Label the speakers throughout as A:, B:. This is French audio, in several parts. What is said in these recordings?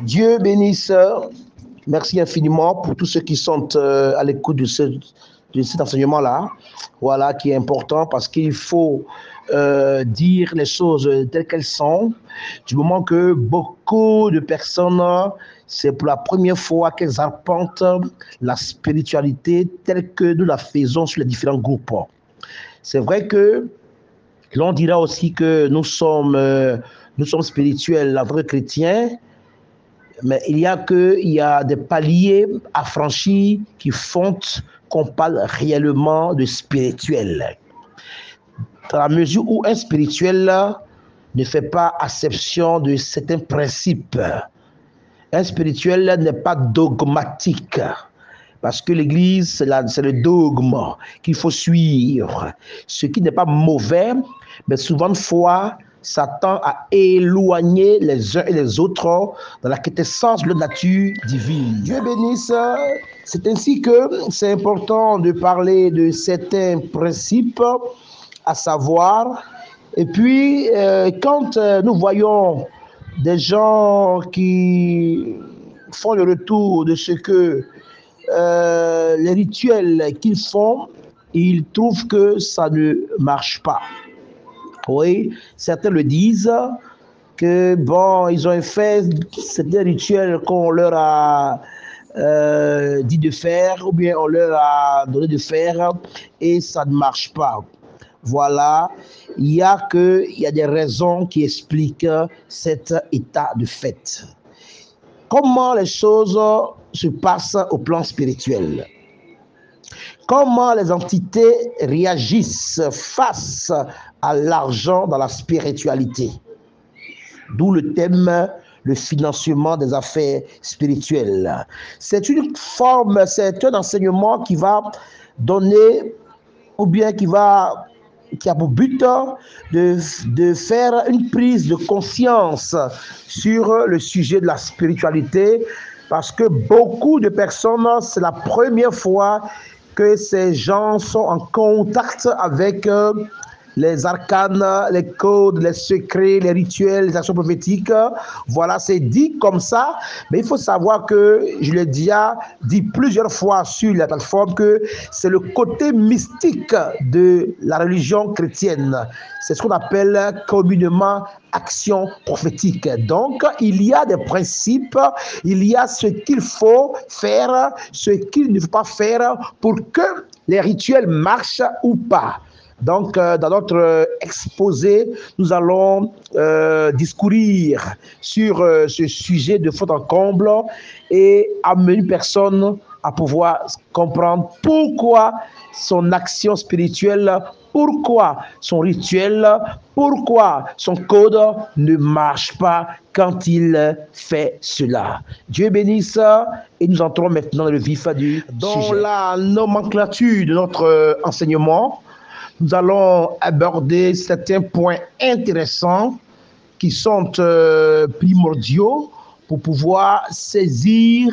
A: Dieu bénisse. Merci infiniment pour tous ceux qui sont euh, à l'écoute de, ce, de cet enseignement-là. Voilà qui est important parce qu'il faut euh, dire les choses telles qu'elles sont. Du moment que beaucoup de personnes, c'est pour la première fois qu'elles arpentent la spiritualité telle que nous la faisons sur les différents groupes. C'est vrai que l'on dira aussi que nous sommes, euh, nous sommes spirituels, vrais chrétiens, mais il y a que il y a des paliers affranchis qui font qu'on parle réellement de spirituel. Dans la mesure où un spirituel ne fait pas acception de certains principes. Un spirituel n'est pas dogmatique. Parce que l'Église, c'est le dogme qu'il faut suivre. Ce qui n'est pas mauvais, mais souvent de tend à éloigner les uns et les autres dans la quintessence de la nature divine. Dieu bénisse. C'est ainsi que c'est important de parler de certains principes, à savoir, et puis euh, quand euh, nous voyons des gens qui font le retour de ce que euh, les rituels qu'ils font, ils trouvent que ça ne marche pas. Oui, certains le disent que bon, ils ont fait certains rituels qu'on leur a euh, dit de faire ou bien on leur a donné de faire et ça ne marche pas. Voilà, il y a que il y a des raisons qui expliquent cet état de fait. Comment les choses se passent au plan spirituel? Comment les entités réagissent face à l'argent dans la spiritualité? D'où le thème le financement des affaires spirituelles. C'est une forme, c'est un enseignement qui va donner ou bien qui va qui a pour but de, de faire une prise de conscience sur le sujet de la spiritualité parce que beaucoup de personnes, c'est la première fois que ces gens sont en contact avec euh, les arcanes, les codes, les secrets, les rituels, les actions prophétiques. Voilà, c'est dit comme ça, mais il faut savoir que, je l'ai déjà dit plusieurs fois sur la plateforme, que c'est le côté mystique de la religion chrétienne. C'est ce qu'on appelle communément action prophétique. Donc, il y a des principes, il y a ce qu'il faut faire, ce qu'il ne faut pas faire pour que les rituels marchent ou pas. Donc, euh, dans notre euh, exposé, nous allons euh, discourir sur euh, ce sujet de faute en comble et amener une personne à pouvoir comprendre pourquoi son action spirituelle, pourquoi son rituel, pourquoi son code ne marche pas quand il fait cela. Dieu bénisse et nous entrons maintenant dans le vif du dans sujet. la nomenclature de notre enseignement nous allons aborder certains points intéressants qui sont euh, primordiaux pour pouvoir saisir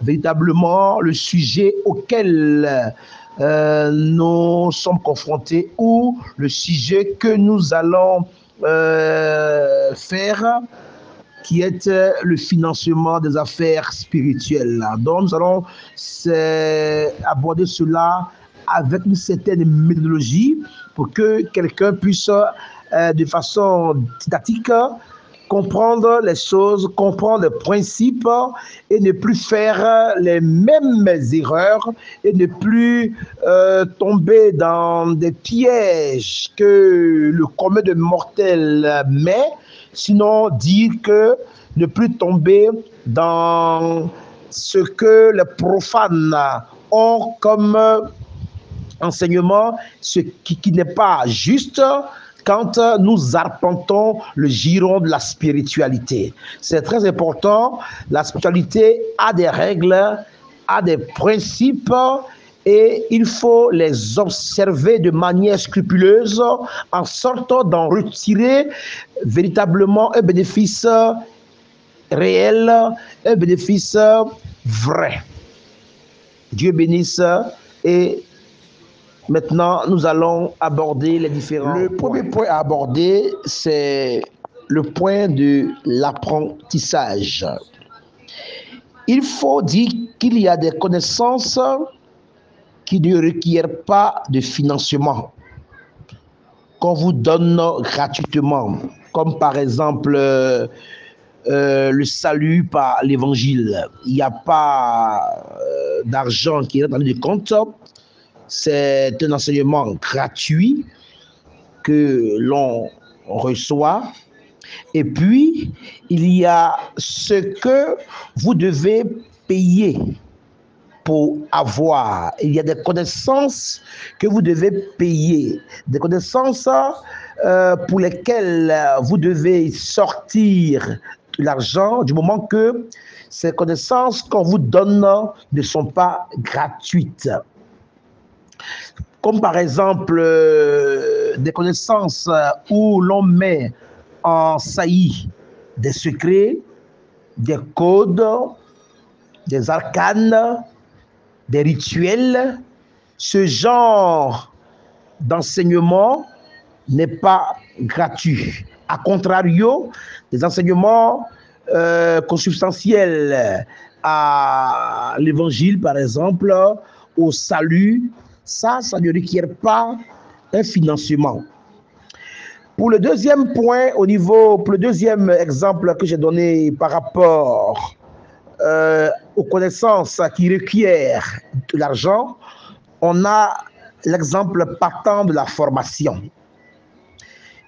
A: véritablement le sujet auquel euh, nous sommes confrontés ou le sujet que nous allons euh, faire qui est le financement des affaires spirituelles. Donc nous allons aborder cela avec une certaine méthodologie pour que quelqu'un puisse, euh, de façon didactique, comprendre les choses, comprendre les principes et ne plus faire les mêmes erreurs et ne plus euh, tomber dans des pièges que le commun de mortels met, sinon dire que ne plus tomber dans ce que les profanes ont comme enseignement, ce qui, qui n'est pas juste quand nous arpentons le giron de la spiritualité. C'est très important. La spiritualité a des règles, a des principes et il faut les observer de manière scrupuleuse en sortant d'en retirer véritablement un bénéfice réel, un bénéfice vrai. Dieu bénisse et Maintenant, nous allons aborder les différents. Le premier point à aborder, c'est le point de l'apprentissage. Il faut dire qu'il y a des connaissances qui ne requièrent pas de financement, qu'on vous donne gratuitement, comme par exemple euh, euh, le salut par l'évangile. Il n'y a pas euh, d'argent qui est dans le compte. C'est un enseignement gratuit que l'on reçoit. Et puis, il y a ce que vous devez payer pour avoir. Il y a des connaissances que vous devez payer, des connaissances euh, pour lesquelles vous devez sortir l'argent du moment que ces connaissances qu'on vous donne ne sont pas gratuites. Comme par exemple euh, des connaissances où l'on met en saillie des secrets, des codes, des arcanes, des rituels. Ce genre d'enseignement n'est pas gratuit. A contrario, des enseignements euh, consubstantiels à l'évangile, par exemple, au salut, ça, ça ne requiert pas un financement. Pour le deuxième point, au niveau, pour le deuxième exemple que j'ai donné par rapport euh, aux connaissances qui requièrent de l'argent, on a l'exemple partant de la formation.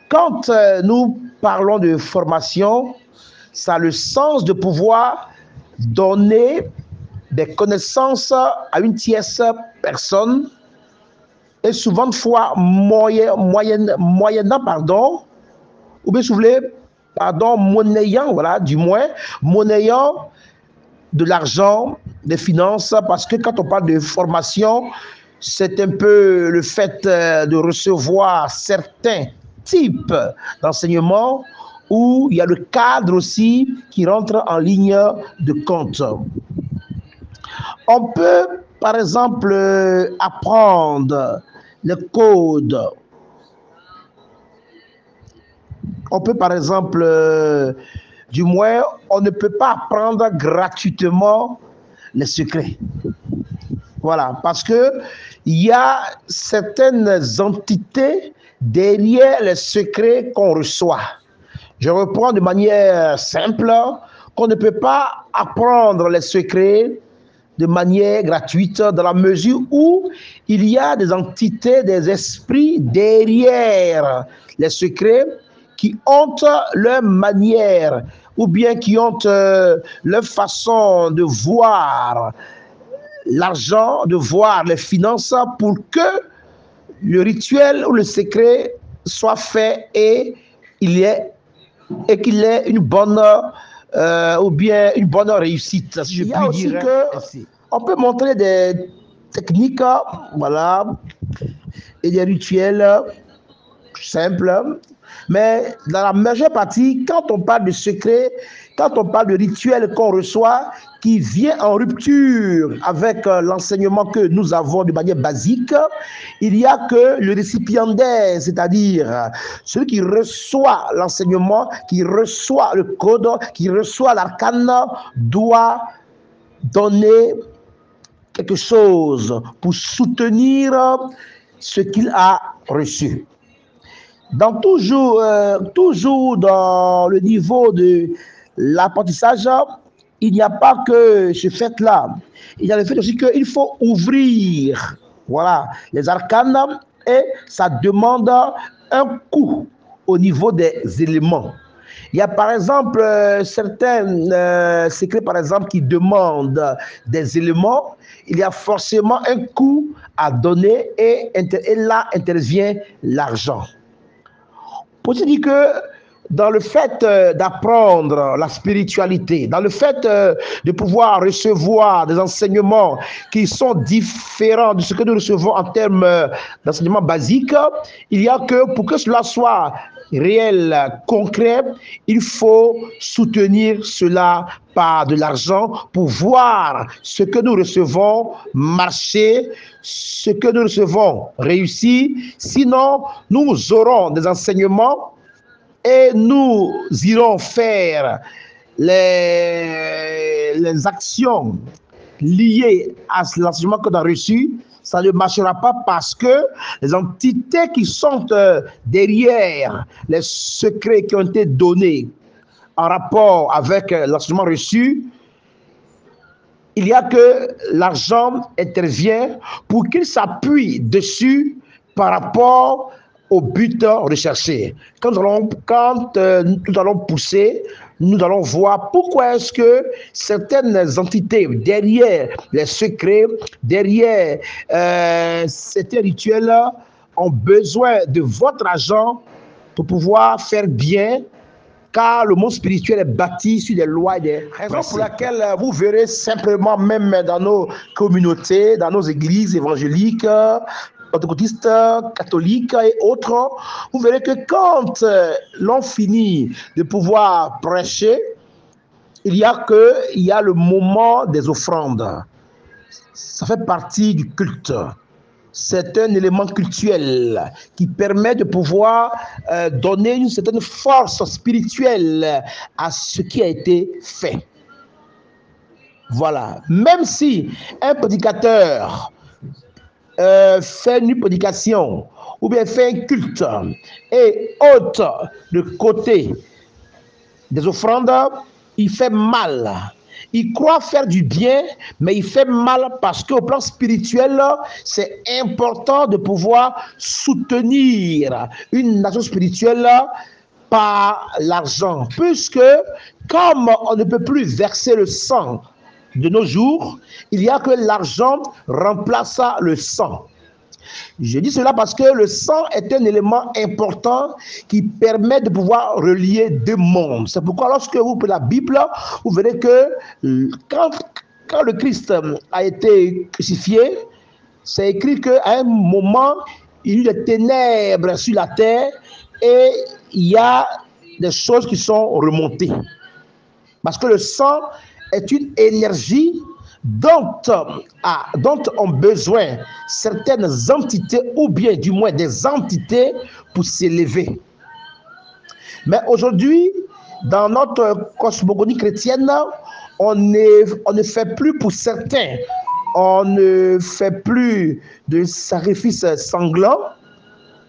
A: Quand euh, nous parlons de formation, ça a le sens de pouvoir donner des connaissances à une tierce personne et souvent de fois moyen, moyenne, moyennant, pardon, ou bien si vous voulez, pardon, monnayant, voilà, du moins, monnayant de l'argent, des finances, parce que quand on parle de formation, c'est un peu le fait euh, de recevoir certains type d'enseignement où il y a le cadre aussi qui rentre en ligne de compte. On peut, par exemple, apprendre le code. On peut, par exemple, du moins, on ne peut pas apprendre gratuitement les secrets. Voilà, parce que il y a certaines entités derrière les secrets qu'on reçoit. Je reprends de manière simple qu'on ne peut pas apprendre les secrets de manière gratuite dans la mesure où il y a des entités, des esprits derrière les secrets qui ont leur manière ou bien qui ont euh, leur façon de voir l'argent, de voir les finances pour que le rituel ou le secret soit fait et il est et qu'il ait une bonne euh, ou bien une bonne réussite, si je puis dire. Que on peut montrer des techniques, voilà, et des rituels simples, mais dans la majeure partie, quand on parle de secret, quand on parle de rituel qu'on reçoit, qui vient en rupture avec euh, l'enseignement que nous avons de manière basique, il y a que le récipiendaire, c'est-à-dire celui qui reçoit l'enseignement, qui reçoit le code, qui reçoit l'arcane, doit donner quelque chose pour soutenir ce qu'il a reçu. Dans toujours, euh, toujours dans le niveau de l'apprentissage, il n'y a pas que ce fait-là. Il y a le fait aussi qu'il faut ouvrir voilà, les arcanes et ça demande un coût au niveau des éléments. Il y a par exemple euh, certains euh, secrets, par exemple, qui demandent des éléments. Il y a forcément un coût à donner et, là intervient l'argent. Pour se dire que dans le fait euh, d'apprendre la spiritualité, dans le fait de pouvoir recevoir des enseignements qui sont différents de ce que nous recevons en termes d'enseignement basique, il y a que pour que cela soit réel, concret, il faut soutenir cela par de l'argent pour voir ce que nous recevons marcher, ce que nous recevons réussir. Sinon, nous aurons des enseignements et nous irons faire les, les actions liées à l'enseignement qu'on a reçu, ça ne marchera pas parce que les entités qui sont euh, derrière les secrets qui ont été donnés en rapport avec euh, l'enseignement reçu, il y a que l'argent intervient pour qu'il s'appuie dessus par rapport au but recherché. Quand nous allons, euh, nous allons pousser, nous allons voir pourquoi est-ce que certaines entités derrière les secrets, derrière euh, certains rituels ont besoin de votre argent pour pouvoir faire bien car le monde spirituel est bâti sur des lois et des raisons pour laquelle vous verrez simplement même dans nos communautés, dans nos églises évangéliques, pentecôtistes, catholiques et autres, vous verrez que quand euh, l'on finit de pouvoir prêcher, il y a que il y a le moment des offrandes. Ça fait partie du culte. C'est un élément cultuel qui permet de pouvoir euh, donner une certaine force spirituelle à ce qui a été fait. Voilà. Même si un prédicateur euh, fait une prédication ou bien fait un culte et ôte le côté des offrandes, il fait mal. Il croit faire du bien, mais il fait mal parce qu'au plan spirituel, c'est important de pouvoir soutenir une nation spirituelle par l'argent. Puisque comme on ne peut plus verser le sang de nos jours, il y a que l'argent remplace le sang. Je dis cela parce que le sang est un élément important qui permet de pouvoir relier deux mondes. C'est pourquoi lorsque vous prenez la Bible, vous verrez que euh, quand, quand le Christ a été crucifié, c'est écrit qu'à un moment, il y a eu des ténèbres sur la terre et il y a des choses qui sont remontées. Parce que le sang est une énergie dont, ah, dont ont besoin certaines entités, ou bien du moins des entités, pour s'élever. Mais aujourd'hui, dans notre cosmogonie chrétienne, on, on ne fait plus pour certains, on ne fait plus de sacrifices sanglants.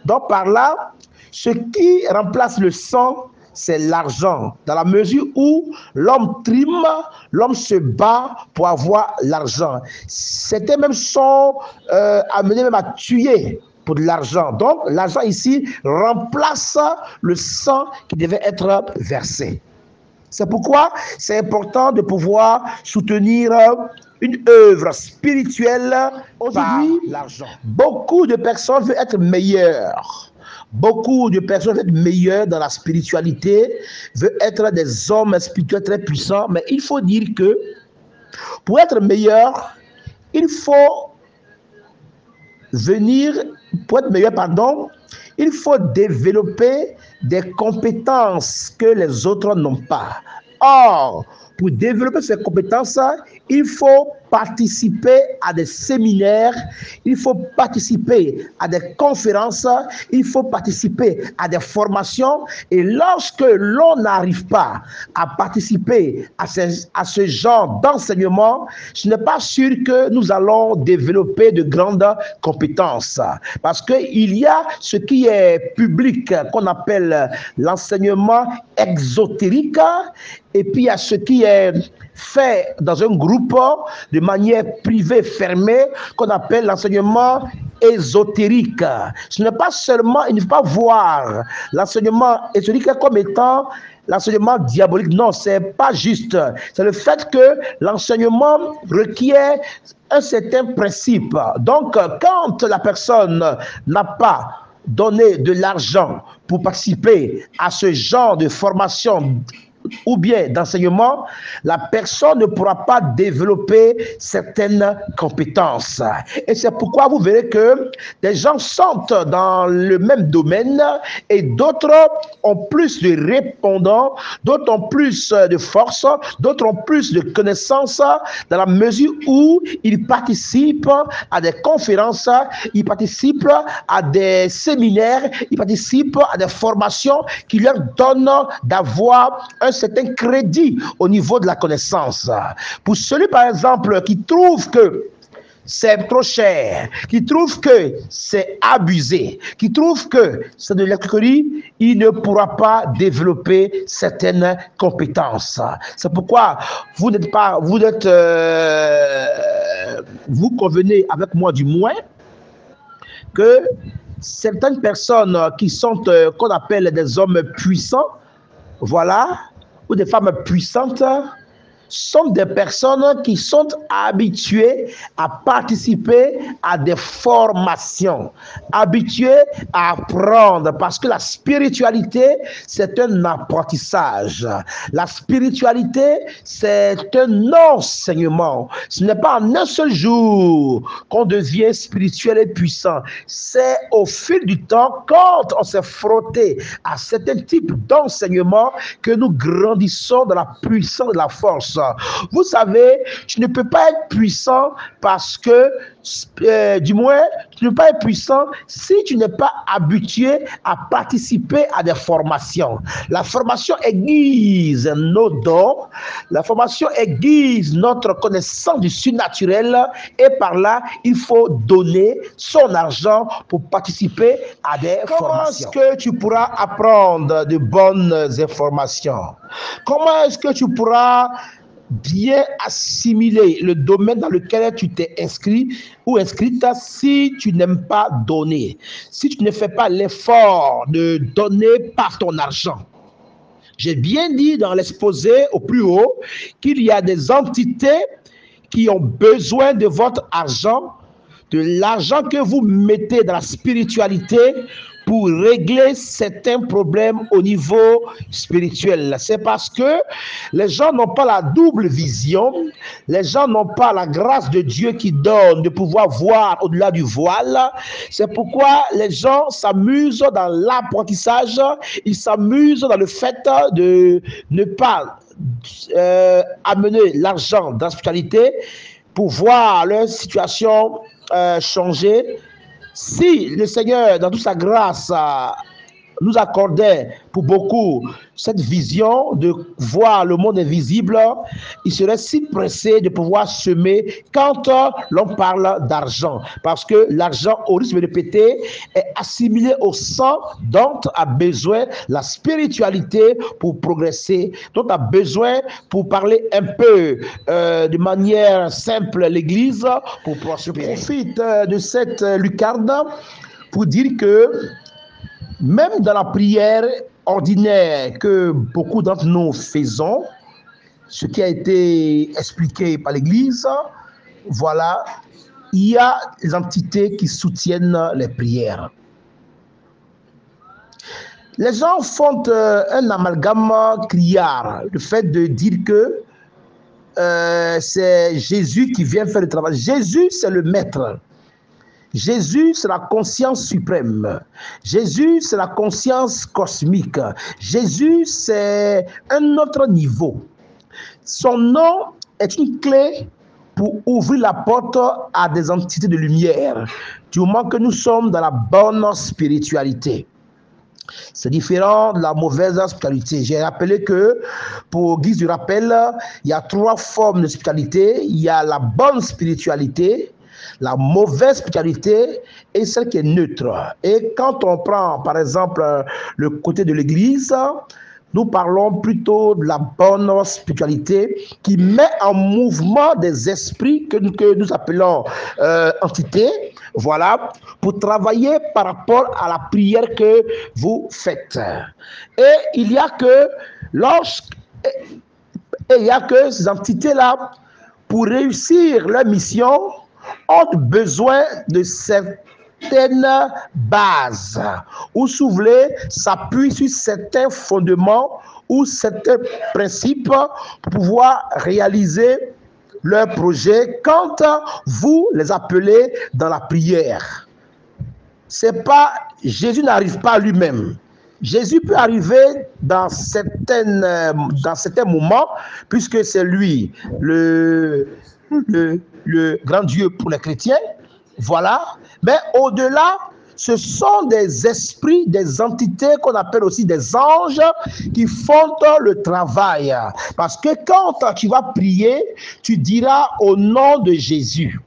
A: Donc par là, ce qui remplace le sang, c'est l'argent. Dans la mesure où l'homme trime, l'homme se bat pour avoir l'argent. C'était même son euh, amené même à tuer pour de l'argent. Donc l'argent ici remplace le sang qui devait être versé. C'est pourquoi c'est important de pouvoir soutenir une œuvre spirituelle aujourd'hui. L'argent. Beaucoup de personnes veulent être meilleures. Beaucoup de personnes veulent être meilleures dans la spiritualité, veulent être des hommes spirituels très puissants, mais il faut dire que pour être meilleur, il faut venir, pour être meilleur, pardon, il faut développer des compétences que les autres n'ont pas. Or, pour développer ces compétences, il faut participer à des séminaires, il faut participer à des conférences, il faut participer à des formations. Et lorsque l'on n'arrive pas à participer à, ce genre d'enseignement, je n'est pas sûr que nous allons développer de grandes compétences. Parce qu'il y a ce qui est public, qu'on appelle l'enseignement exotérique, et puis a ce qui est fait dans un groupe de manière privée, fermée, qu'on appelle l'enseignement ésotérique. Ce n'est pas seulement, il ne faut pas voir l'enseignement ésotérique comme étant l'enseignement diabolique. Non, c'est pas juste. C'est le fait que l'enseignement requiert un certain principe. Donc, quand la personne n'a pas donné de l'argent pour participer à ce genre de formation ou bien d'enseignement, la personne ne pourra pas développer certaines compétences. Et c'est pourquoi vous verrez que des gens sont dans le même domaine et d'autres ont plus de répondants, d'autres ont plus de force, d'autres ont plus de connaissances dans la mesure où ils participent à des conférences, ils participent à des séminaires, ils participent à des formations qui leur donnent d'avoir un certain crédit au niveau de la connaissance. Pour celui, par exemple, qui trouve que c'est trop cher, qui trouve que c'est abusé, qui trouve que c'est de l'escroquerie, il ne pourra pas développer certaines compétences. C'est pourquoi vous n'êtes pas, vous êtes, euh, vous convenez avec moi du moins que certaines personnes qui sont, euh, qu'on appelle des hommes puissants, voilà, ou des femmes puissantes sont des personnes qui sont habituées à participer à des formations, habituées à apprendre, parce que la spiritualité, c'est un apprentissage. La spiritualité, c'est un enseignement. Ce n'est pas en un seul jour qu'on devient spirituel et puissant. C'est au fil du temps, quand on s'est frotté à certains types d'enseignement, que nous grandissons dans la puissance de la force. Vous savez, tu ne peux pas être puissant parce que, euh, du moins, tu ne peux pas être puissant si tu n'es pas habitué à participer à des formations. La formation aiguise nos dons, la formation aiguise notre connaissance du surnaturel et par là, il faut donner son argent pour participer à des formations. Comment est-ce que tu pourras apprendre de bonnes informations? Comment est-ce que tu pourras bien assimiler le domaine dans lequel tu t'es inscrit ou inscrite si tu n'aimes pas donner, si tu ne fais pas l'effort de donner par ton argent. J'ai bien dit dans l'exposé au plus haut qu'il y a des entités qui ont besoin de votre argent, de l'argent que vous mettez dans la spiritualité pour régler certains problèmes au niveau spirituel. C'est parce que les gens n'ont pas la double vision, les gens n'ont pas la grâce de Dieu qui donne de pouvoir voir au-delà du voile. C'est pourquoi les gens s'amusent dans l'apprentissage, ils s'amusent dans le fait de ne pas euh, amener l'argent dans la spiritualité pour voir leur situation euh, changer si le Seigneur, dans toute sa grâce, nous accordait pour beaucoup cette vision de voir le monde invisible, il serait si pressé de pouvoir semer quand l'on parle d'argent. Parce que l'argent, au risque de répéter, est assimilé au sang dont a besoin la spiritualité pour progresser, dont a besoin pour parler un peu euh, de manière simple l'Église pour prospérer. Je profite euh, de cette lucarne pour dire que même dans la prière ordinaire que beaucoup d'entre nous faisons, ce qui a été expliqué par l'Église, voilà, il y a des entités qui soutiennent les prières. Les gens font euh, un amalgame criard, le fait de dire que euh, c'est Jésus qui vient faire le travail. Jésus, c'est le maître. Jésus, c'est la conscience suprême. Jésus, c'est la conscience cosmique. Jésus, c'est un autre niveau. Son nom est une clé pour ouvrir la porte à des entités de lumière, du moment que nous sommes dans la bonne spiritualité. C'est différent de la mauvaise spiritualité. J'ai rappelé que, pour guise du rappel, il y a trois formes de spiritualité. Il y a la bonne spiritualité, la mauvaise spiritualité est celle qui est neutre. Et quand on prend, par exemple, le côté de l'Église, nous parlons plutôt de la bonne spiritualité qui met en mouvement des esprits que, nous appelons euh, entités, voilà, pour travailler par rapport à la prière que vous faites. Et il y a que lorsque il y a que ces entités-là, pour réussir leur mission, ont besoin de certaines bases, ou voulez, s'appuie sur certains fondements ou certains principes pour pouvoir réaliser leur projet quand vous les appelez dans la prière. C'est pas Jésus n'arrive pas lui-même. Jésus peut arriver dans, certaines, dans certains moments, puisque c'est lui le, le, le grand Dieu pour les chrétiens. Voilà. Mais au-delà, ce sont des esprits, des entités qu'on appelle aussi des anges qui font le travail. Parce que quand tu vas prier, tu diras au nom de Jésus.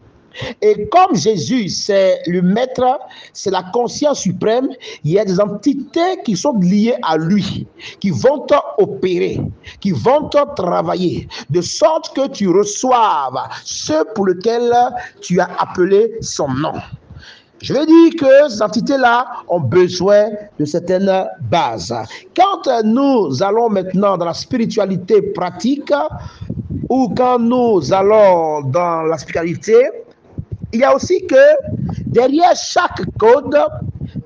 A: Et comme Jésus, c'est le maître, c'est la conscience suprême, il y a des entités qui sont liées à lui, qui vont opérer, qui vont travailler, de sorte que tu reçoives ce pour lequel tu as appelé son nom. Je veux dire que ces entités-là ont besoin de certaines bases. Quand nous allons maintenant dans la spiritualité pratique, ou quand nous allons dans la spiritualité, il y a aussi que derrière chaque code,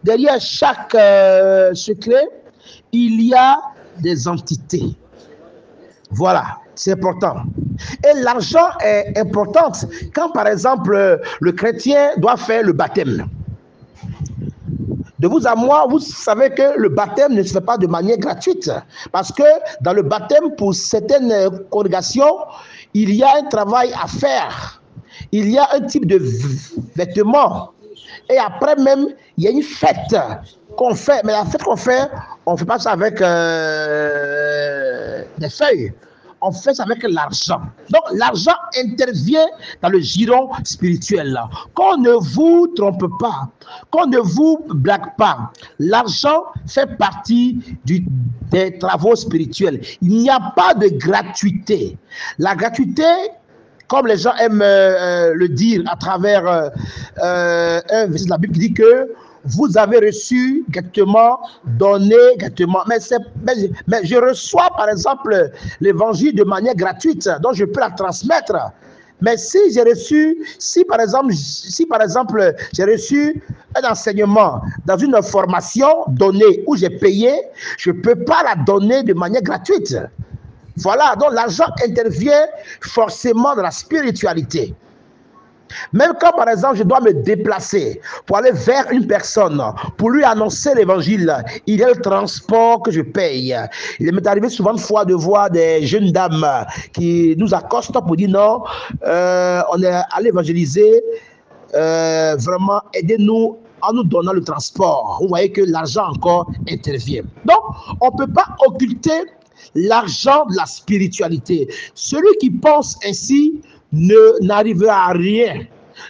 A: derrière chaque euh, secret, il y a des entités. Voilà, c'est important. Et l'argent est important quand, par exemple, le chrétien doit faire le baptême. De vous à moi, vous savez que le baptême ne se fait pas de manière gratuite. Parce que dans le baptême, pour certaines congrégations, il y a un travail à faire. Il y a un type de vêtement. Et après même, il y a une fête qu'on fait. Mais la fête qu'on fait, on ne fait pas ça avec euh, des feuilles on fait ça avec l'argent. Donc l'argent intervient dans le giron spirituel. Qu'on ne vous trompe pas, qu'on ne vous blague pas. L'argent fait partie des travaux spirituels. Il n'y a pas de gratuité. La gratuité, comme les gens aiment euh, le dire à travers euh, euh, un de la Bible qui dit que vous avez reçu directement, donné. Mais, mais, je reçois, par exemple, l'évangile de manière gratuite, donc je peux la transmettre. Mais si j'ai reçu, si par exemple, si par exemple j'ai reçu un enseignement dans une formation donnée où j'ai payé, je ne peux pas la donner de manière gratuite. Voilà, donc l'argent intervient forcément dans la spiritualité. Même quand, par exemple, je dois me déplacer pour aller vers une personne, pour lui annoncer l'évangile, il y a le transport que je paye. Il m'est arrivé souvent de fois de voir des jeunes dames qui nous accostent pour dire non, euh, on est allé évangéliser, euh, vraiment, aidez-nous en nous donnant le transport. Vous voyez que l'argent encore intervient. Donc, on ne peut pas occulter l'argent de la spiritualité. Celui qui pense ainsi ne n'arrivera à rien.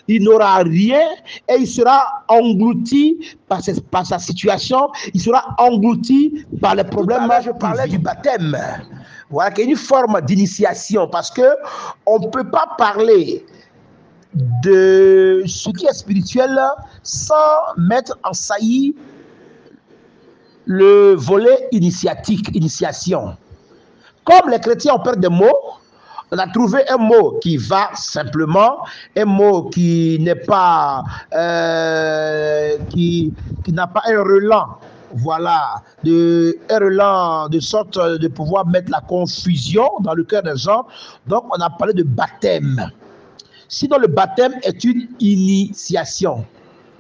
A: Il n'aura rien et il sera englouti par, par, sa situation, il sera englouti par les problèmes. Là, je parlais du baptême. Voilà, qu'il y a une forme d'initiation parce que on ne peut pas parler de ce qui est spirituel sans mettre en saillie le volet initiatique, initiation. Comme les chrétiens ont peur des mots, on a trouvé un mot qui va simplement, un mot qui n'est pas, euh, qui, qui n'a pas un relan voilà, de, un relan de sorte de pouvoir mettre la confusion dans le cœur des gens. Donc, on a parlé de baptême. Sinon, le baptême est une initiation.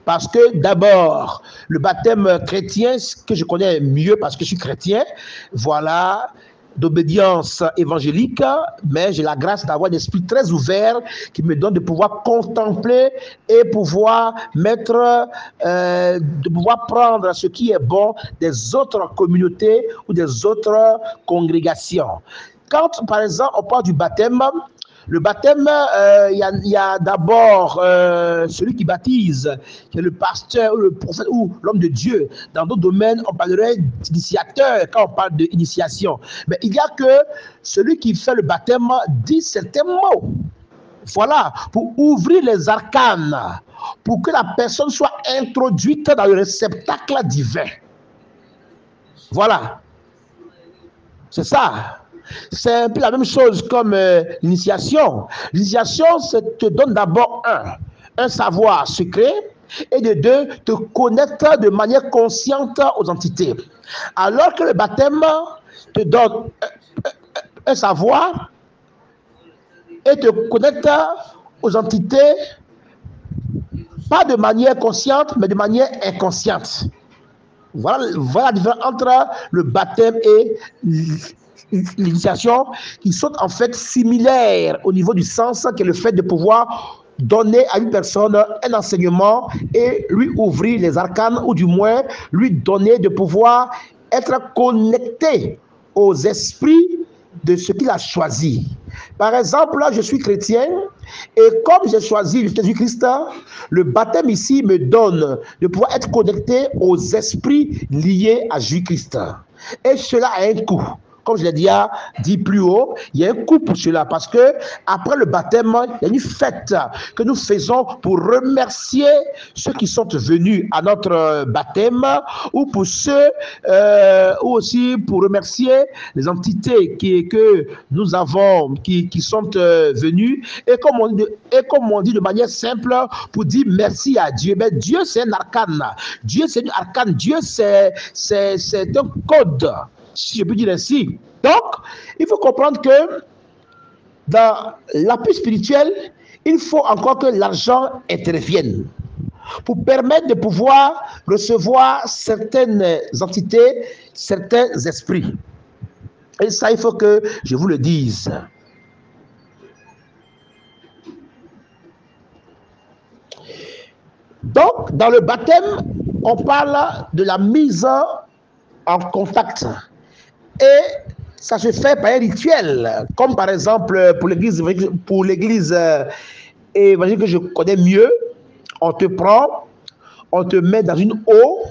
A: Parce que d'abord, le baptême chrétien, que je connais mieux parce que je suis chrétien, voilà, d'obédience évangélique, mais j'ai la grâce d'avoir un esprit très ouvert qui me donne de pouvoir contempler et pouvoir mettre, euh, de pouvoir prendre ce qui est bon des autres communautés ou des autres congrégations. Quand, par exemple, on parle du baptême, le baptême, euh, il y a, d'abord euh, celui qui baptise, qui est le pasteur, le prophète ou l'homme de Dieu. Dans d'autres domaines, on parlerait d'initiateur quand on parle d'initiation. Mais il y a que celui qui fait le baptême dit certains mots. Voilà, pour ouvrir les arcanes, pour que la personne soit introduite dans le réceptacle divin. Voilà. C'est ça. C'est un peu la même chose comme euh, l'initiation. L'initiation, ça te donne d'abord un, un savoir secret Et de deux, te connecte de manière consciente aux entités. Alors que le baptême te donne un savoir et te connecte aux entités, pas de manière consciente, mais de manière inconsciente. Voilà, voilà la différence entre le baptême et l'initiation, qui sont en fait similaires au niveau du sens, qui est le fait de pouvoir donner à une personne un enseignement et lui ouvrir les arcanes, ou du moins lui donner de pouvoir être connecté aux esprits de ce qu'il a choisi. Par exemple, là, je suis chrétien et comme j'ai choisi Jésus-Christ, le baptême ici me donne de pouvoir être connecté aux esprits liés à Jésus-Christ. Et cela a un coût comme je l'ai déjà dit plus haut, il y a un coup pour cela parce que après le baptême, il y a une fête que nous faisons pour remercier ceux qui sont venus à notre baptême ou pour ceux euh, aussi pour remercier les entités qui, que nous avons qui, sont euh, venus et comme, on, et comme on dit de manière simple pour dire merci à Dieu. Mais Dieu c'est un arcane. Dieu c'est un arcane. Dieu c'est un code si je peux dire ainsi. Donc, il faut comprendre que dans l'appui spirituel, il faut encore que l'argent intervienne pour permettre de pouvoir recevoir certaines entités, certains esprits. Et ça, il faut que je vous le dise. Donc, dans le baptême, on parle de la mise en contact et ça se fait par un rituel, comme par exemple pour l'église, pour l'église euh, évangélique que je connais mieux, on te prend, on te met dans une eau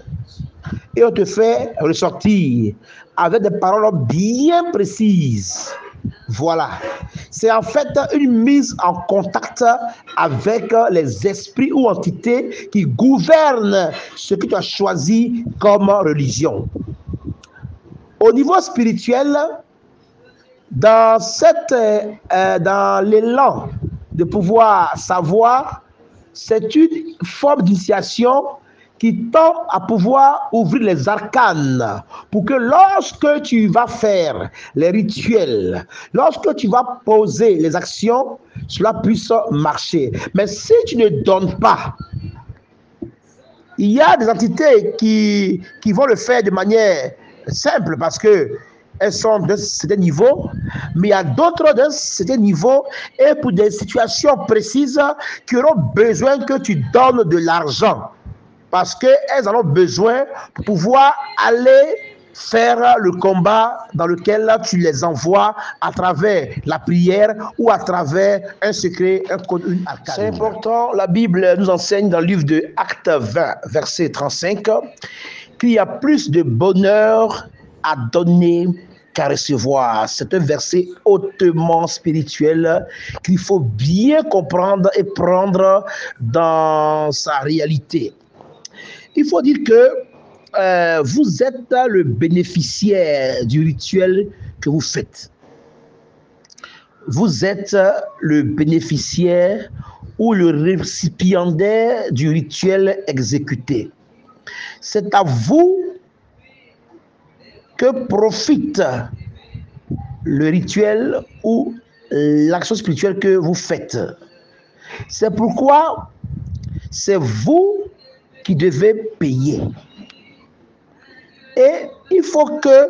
A: et on te fait ressortir avec des paroles bien précises. Voilà. C'est en fait une mise en contact avec les esprits ou entités qui gouvernent ce que tu as choisi comme religion. Au niveau spirituel, dans, cette, euh, l'élan de pouvoir savoir, c'est une forme d'initiation qui tend à pouvoir ouvrir les arcanes pour que lorsque tu vas faire les rituels, lorsque tu vas poser les actions, cela puisse marcher. Mais si tu ne donnes pas, il y a des entités qui, qui vont le faire de manière simple parce que elles sont de certain niveau, mais il y a d'autres de certain niveau et pour des situations précises qui auront besoin que tu donnes de l'argent. Parce qu'elles en ont besoin pour pouvoir aller faire le combat dans lequel tu les envoies à travers la prière ou à travers un secret, un code, une arcane. C'est important, la Bible nous enseigne dans le livre de Acte 20, verset 35, qu'il y a plus de bonheur à donner qu'à recevoir. C'est un verset hautement spirituel qu'il faut bien comprendre et prendre dans sa réalité. Il faut dire que euh, vous êtes le bénéficiaire du rituel que vous faites. Vous êtes le bénéficiaire ou le récipiendaire du rituel exécuté. C'est à vous que profite le rituel ou l'action spirituelle que vous faites. C'est pourquoi c'est vous qui devez payer. Et il faut que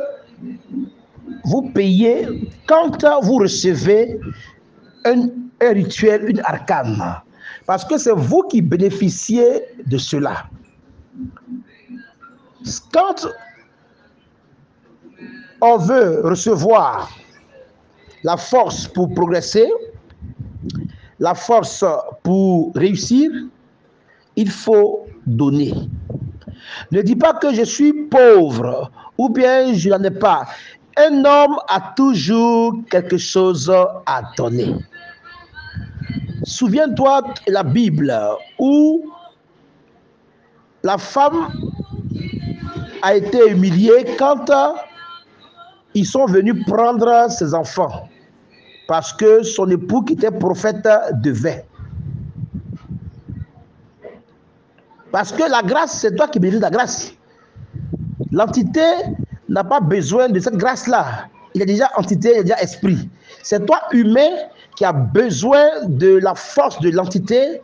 A: vous payiez quand vous recevez un, un rituel, une arcane. Parce que c'est vous qui bénéficiez de cela. Quand on veut recevoir la force pour progresser, la force pour réussir, il faut donner. Ne dis pas que je suis pauvre ou bien je n'en ai pas. Un homme a toujours quelque chose à donner. Souviens-toi de la Bible où la femme a été humiliée quand ils sont venus prendre ses enfants parce que son époux qui était prophète devait. Parce que la grâce, c'est toi qui de la grâce. L'entité n'a pas besoin de cette grâce-là. Il est déjà entité, il est déjà esprit. C'est toi, humain, qui a besoin de la force de l'entité,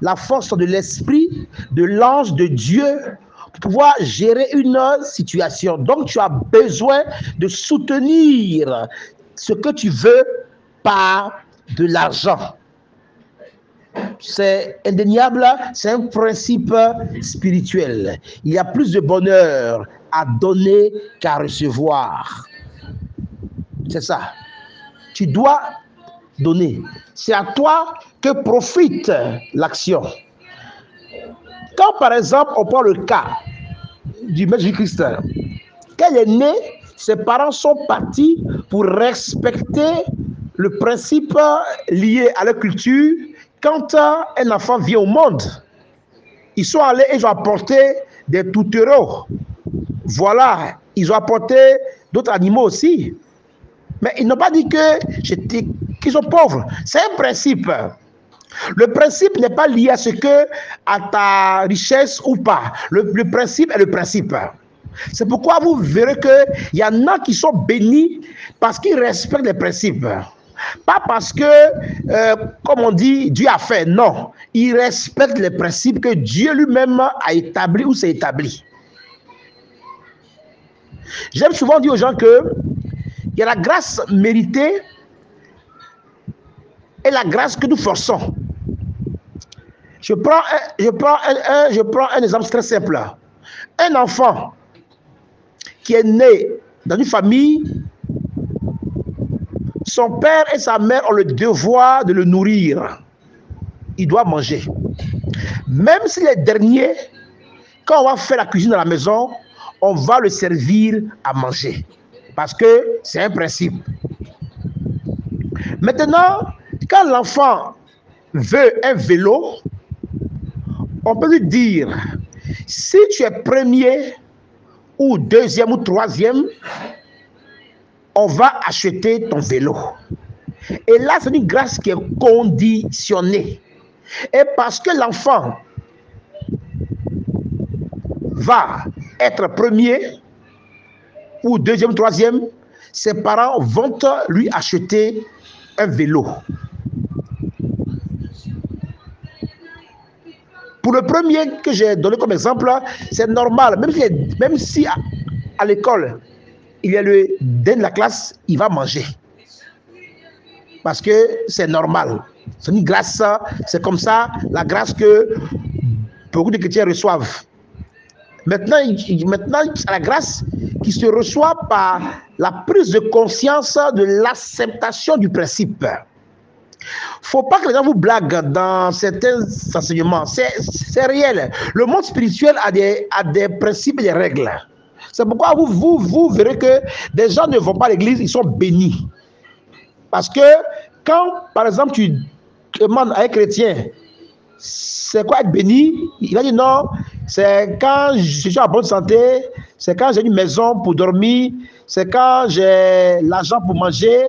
A: la force de l'esprit, de l'ange de Dieu pouvoir gérer une situation. Donc, tu as besoin de soutenir ce que tu veux par de l'argent. C'est indéniable, c'est un principe spirituel. Il y a plus de bonheur à donner qu'à recevoir. C'est ça. Tu dois donner. C'est à toi que profite l'action. Quand par exemple on prend le cas du maître Jésus-Christ, il est né, ses parents sont partis pour respecter le principe lié à la culture. Quand un enfant vient au monde, ils sont allés et ils ont apporté des toutereaux. Voilà, ils ont apporté d'autres animaux aussi. Mais ils n'ont pas dit que qu'ils sont pauvres. C'est un principe. Le principe n'est pas lié à ce que à ta richesse ou pas. Le, principe est le principe. C'est pourquoi vous verrez qu'il y en a qui sont bénis parce qu'ils respectent les principes. Pas parce que, euh, comme on dit, Dieu a fait. Non. Ils respectent les principes que Dieu lui-même a établis ou s'est établi. J'aime souvent dire aux gens que il y a la grâce méritée et la grâce que nous forçons. Je prends un, je prends un, je prends un exemple très simple. Un enfant qui est né dans une famille, son père et sa mère ont le devoir de le nourrir. Il doit manger. Même si les derniers, quand on va faire la cuisine à la maison, on va le servir à manger. Parce que c'est un principe. Maintenant, quand l'enfant veut un vélo, on peut lui dire, si tu es premier ou deuxième ou troisième, on va acheter ton vélo. Et là, c'est une grâce qui est conditionnée. Et parce que l'enfant va être premier ou deuxième, troisième, ses parents vont lui acheter un vélo. Pour le premier que j'ai donné comme exemple, c'est normal, même si, même si à, à l'école, il a le dès de la classe, il va manger. Parce que c'est normal. C'est une grâce, c'est comme ça la grâce que beaucoup de chrétiens reçoivent. Maintenant, maintenant c'est la grâce qui se reçoit par la prise de conscience de l'acceptation du principe faut pas que les gens vous blaguent dans certains enseignements. C'est réel. Le monde spirituel a des, a des principes et des règles. C'est pourquoi vous, vous, vous verrez que des gens ne vont pas à l'église, ils sont bénis. Parce que quand, par exemple, tu demandes à un chrétien, c'est quoi être béni? Il va dire non, c'est quand je suis en bonne santé, c'est quand j'ai une maison pour dormir, c'est quand j'ai l'argent pour manger,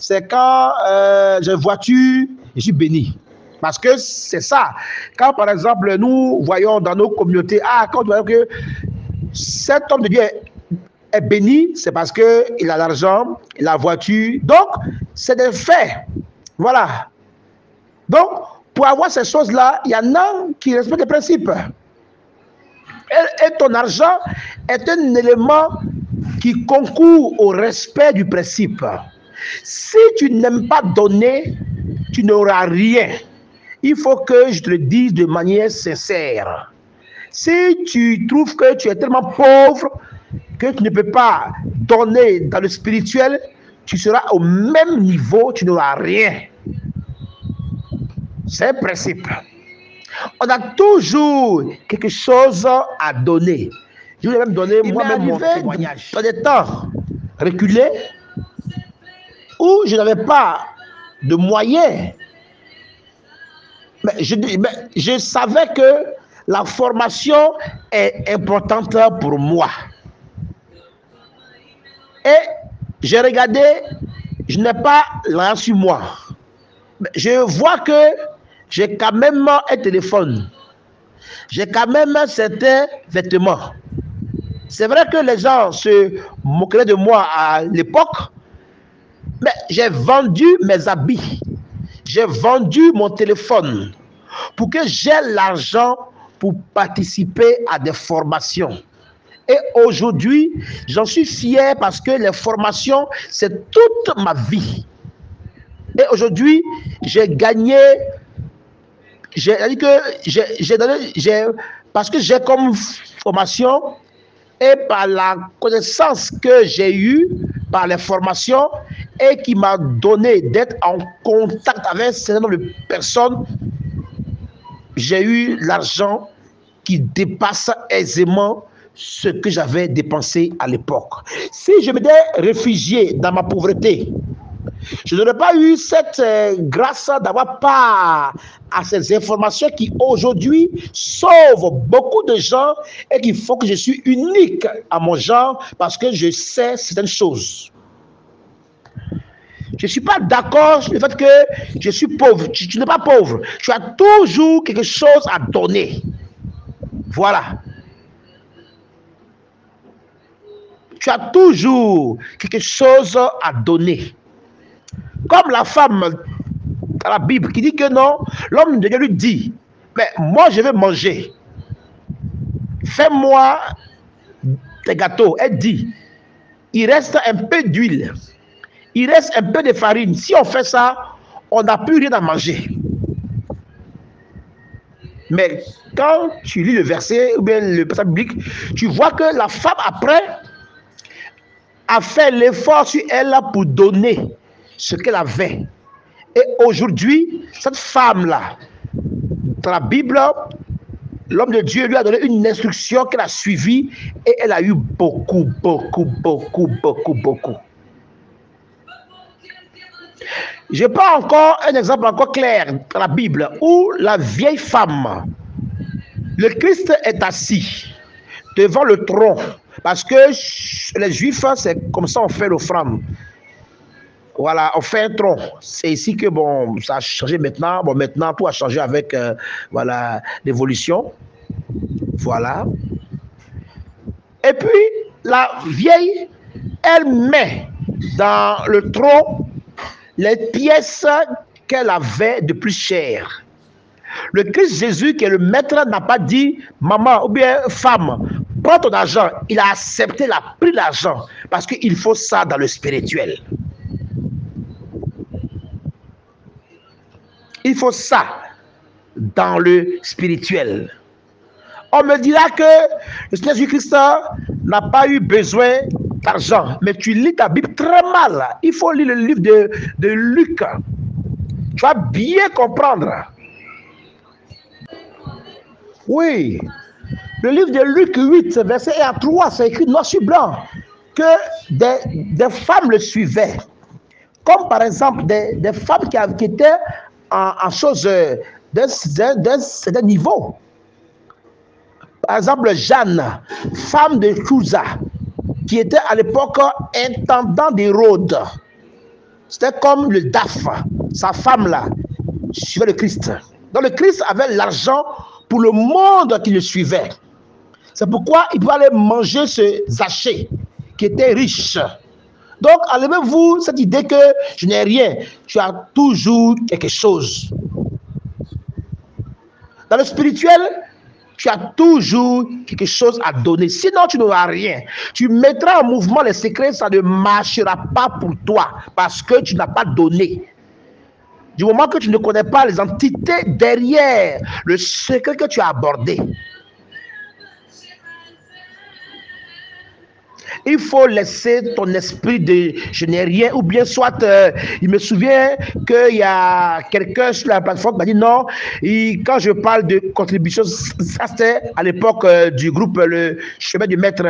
A: c'est quand euh, j'ai une voiture, je suis béni. Parce que c'est ça. Quand, par exemple, nous voyons dans nos communautés, ah, quand nous voyons que cet homme de Dieu est, béni, c'est parce qu'il a l'argent, il a la voiture. Donc, c'est des faits. Voilà. Donc, pour avoir ces choses-là, il y en a qui respectent les principes. Et ton argent est un élément qui concourt au respect du principe. Si tu n'aimes pas donner, tu n'auras rien. Il faut que je te le dise de manière sincère. Si tu trouves que tu es tellement pauvre que tu ne peux pas donner dans le spirituel, tu seras au même niveau, tu n'auras rien. C'est un principe. On a toujours quelque chose à donner. Je vais même donner moi-même mon témoignage. Dans des temps reculés, où je n'avais pas de moyens. Mais je, mais je savais que la formation est importante pour moi. Et j'ai regardé, je n'ai pas l'argent sur moi. Je vois que j'ai quand même un téléphone. j'ai quand même certains vêtements. C'est vrai que les gens se moqueraient de moi à l'époque, mais j'ai vendu mes habits, j'ai vendu mon téléphone pour que j'ai l'argent pour participer à des formations. Et aujourd'hui, j'en suis fier parce que les formations, c'est toute ma vie. Et aujourd'hui, j'ai gagné, j'ai que j'ai parce que j'ai comme formation et par la connaissance que j'ai eue par les formations et qui m'a donné d'être en contact avec un personnes, j'ai eu l'argent qui dépasse aisément ce que j'avais dépensé à l'époque. Si je m'étais réfugié dans ma pauvreté, je n'aurais pas eu cette euh, grâce d'avoir part à ces informations qui aujourd'hui sauvent beaucoup de gens et qui font que je suis unique à mon genre parce que je sais certaines choses. Je ne suis pas d'accord sur le fait que je suis pauvre. Tu, tu n'es pas pauvre. Tu as toujours quelque chose à donner. Voilà. Tu as toujours quelque chose à donner. Comme la femme dans la Bible qui dit que non, l'homme de Dieu lui dit, mais moi je vais manger. Fais-moi des gâteaux. Elle dit, il reste un peu d'huile. Il reste un peu de farine. Si on fait ça, on n'a plus rien à manger. Mais quand tu lis le verset ou bien le passage biblique, tu vois que la femme après a fait l'effort sur elle pour donner ce qu'elle avait. Et aujourd'hui, cette femme-là, dans la Bible, l'homme de Dieu lui a donné une instruction qu'elle a suivie et elle a eu beaucoup, beaucoup, beaucoup, beaucoup, beaucoup. Je prends encore un exemple encore clair dans la Bible où la vieille femme, le Christ est assis devant le tronc parce que les Juifs, c'est comme ça on fait l'offrande. Voilà, on fait un tronc. C'est ici que bon, ça a changé maintenant. Bon, maintenant tout a changé avec euh, voilà l'évolution. Voilà. Et puis la vieille, elle met dans le tronc les pièces qu'elle avait de plus chères. Le Christ Jésus, qui est le maître, n'a pas dit, maman ou bien femme, prends ton argent. Il a accepté, il a pris l'argent parce qu'il faut ça dans le spirituel. Il faut ça dans le spirituel. On me dira que le Seigneur Jésus-Christ n'a pas eu besoin d'argent. Mais tu lis ta Bible très mal. Il faut lire le livre de, de Luc. Tu vas bien comprendre. Oui. Le livre de Luc 8, verset 1 à 3, c'est écrit noir sur blanc que des, des, femmes le suivaient. Comme par exemple des, des femmes qui, qui, étaient en, en chose d'un certain niveau. Par exemple, Jeanne, femme de Chouza, qui était à l'époque intendant d'Hérode. C'était comme le DAF, sa femme là, suivait le Christ. Donc le Christ avait l'argent pour le monde qui le suivait. C'est pourquoi il pouvait aller manger ce Zaché, qui était riche. Donc, enlevez-vous cette idée que je n'ai rien. Tu as toujours quelque chose. Dans le spirituel, tu as toujours quelque chose à donner. Sinon, tu n'auras rien. Tu mettras en mouvement les secrets, ça ne marchera pas pour toi parce que tu n'as pas donné. Du moment que tu ne connais pas les entités derrière le secret que tu as abordé. Il faut laisser ton esprit de je n'ai rien, ou bien soit, euh, il me souvient qu'il y a quelqu'un sur la plateforme qui m'a dit non, et quand je parle de contribution, ça c'était à l'époque euh, du groupe Le Chemin du Maître.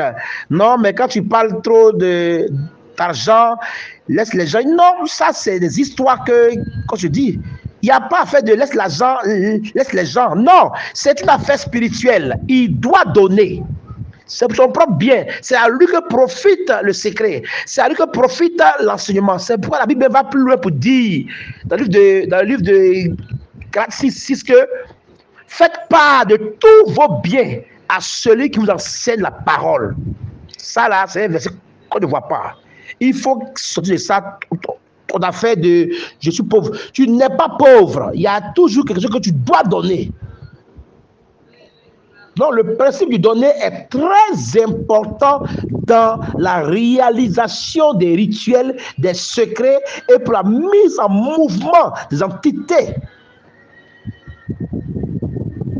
A: Non, mais quand tu parles trop de d'argent, laisse les gens. Non, ça c'est des histoires que, quand je dis, il n'y a pas à faire de laisse laisse les gens. Non, c'est une affaire spirituelle. Il doit donner. C'est son propre bien. C'est à lui que profite le secret. C'est à lui que profite l'enseignement. C'est pourquoi la Bible va plus loin pour dire, dans le livre de, dans le livre de 6, 6 que Faites part de tous vos biens à celui qui vous enseigne la parole. Ça, là, c'est un verset qu'on ne voit pas. Il faut sortir de ça ton affaire de je suis pauvre. Tu n'es pas pauvre. Il y a toujours quelque chose que tu dois donner. Donc, le principe du donner est très important dans la réalisation des rituels, des secrets et pour la mise en mouvement des entités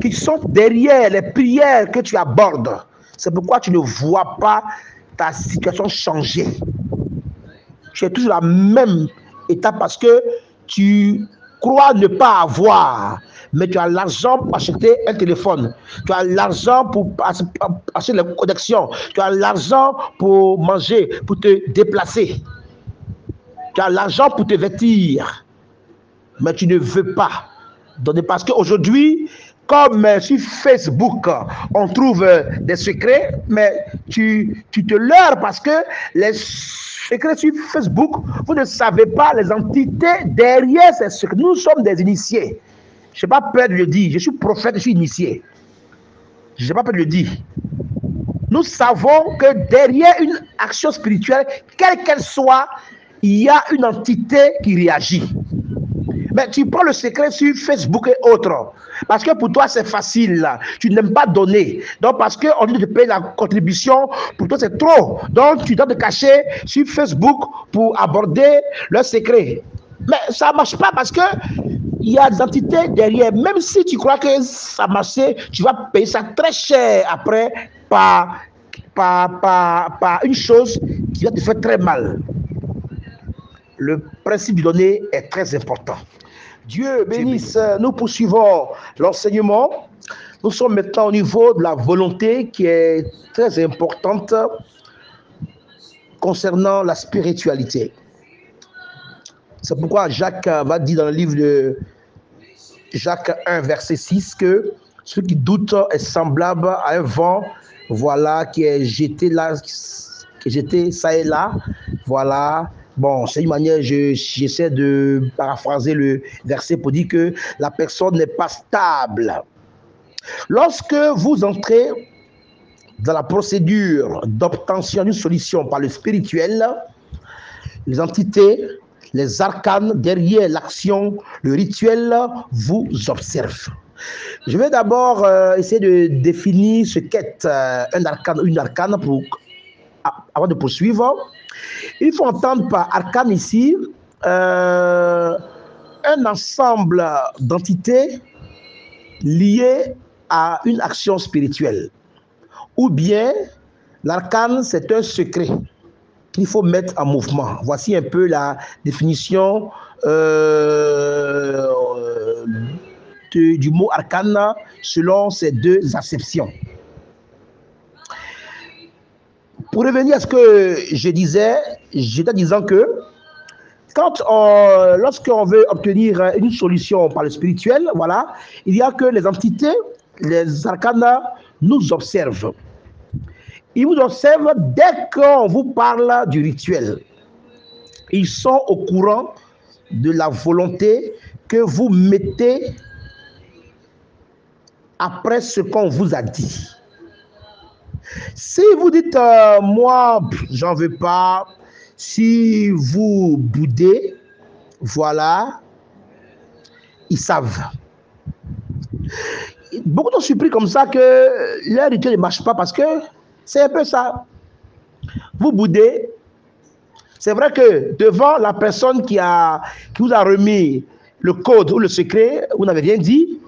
A: qui sont derrière les prières que tu abordes. C'est pourquoi tu ne vois pas ta situation changer. Tu es toujours la même étape parce que tu crois ne pas avoir, mais tu as l'argent pour acheter un téléphone, tu as l'argent pour acheter la connexion, tu as l'argent pour manger, pour te déplacer, tu as l'argent pour te vêtir, mais tu ne veux pas. Donner parce qu'aujourd'hui, comme sur Facebook, on trouve euh, des secrets, mais tu, tu te leurres parce que les secrets sur Facebook, vous ne savez pas les entités derrière ces secrets. Nous sommes des initiés. Je n'ai pas peur de le dire. Je suis prophète, je suis initié. Je n'ai pas peur de le dire. Nous savons que derrière une action spirituelle, quelle qu'elle soit, il y a une entité qui réagit. Mais tu prends le secret sur Facebook et autres. Parce que pour toi, c'est facile. Tu n'aimes pas donner. Donc, parce qu'on dit de payer la contribution, pour toi, c'est trop. Donc, tu dois te cacher sur Facebook pour aborder le secret. Mais ça ne marche pas parce que il y a des entités derrière. Même si tu crois que ça marche, tu vas payer ça très cher après par, par, par, par une chose qui va te faire très mal. Le principe du donner est très important. Dieu bénisse. Nous poursuivons l'enseignement. Nous sommes maintenant au niveau de la volonté qui est très importante concernant la spiritualité. C'est pourquoi Jacques va dire dans le livre de Jacques 1, verset 6, que ce qui doute est semblable à un vent, voilà, qui est jeté là, qui est jeté ça et là, voilà, Bon, c'est une manière, j'essaie de paraphraser le verset pour dire que la personne n'est pas stable. Lorsque vous entrez dans la procédure d'obtention d'une solution par le spirituel, les entités, les arcanes derrière l'action, le rituel vous observent. Je vais d'abord euh, essayer de définir ce qu'est euh, un arcane, une arcane pour, avant de poursuivre. Il faut entendre par arcane ici euh, un ensemble d'entités liées à une action spirituelle. Ou bien l'arcane, c'est un secret qu'il faut mettre en mouvement. Voici un peu la définition euh, du mot arcane selon ces deux acceptions. Pour revenir à ce que je disais, j'étais disant que lorsqu'on veut obtenir une solution par le spirituel, voilà, il y a que les entités, les arcanes nous observent. Ils vous observent dès qu'on vous parle du rituel. Ils sont au courant de la volonté que vous mettez après ce qu'on vous a dit. Si vous dites, euh, moi, j'en veux pas, si vous boudez, voilà, ils savent. Beaucoup sont surpris comme ça que leur rituel ne marche pas parce que c'est un peu ça. Vous boudez. C'est vrai que devant la personne qui, a, qui vous a remis le code ou le secret, vous n'avez rien dit,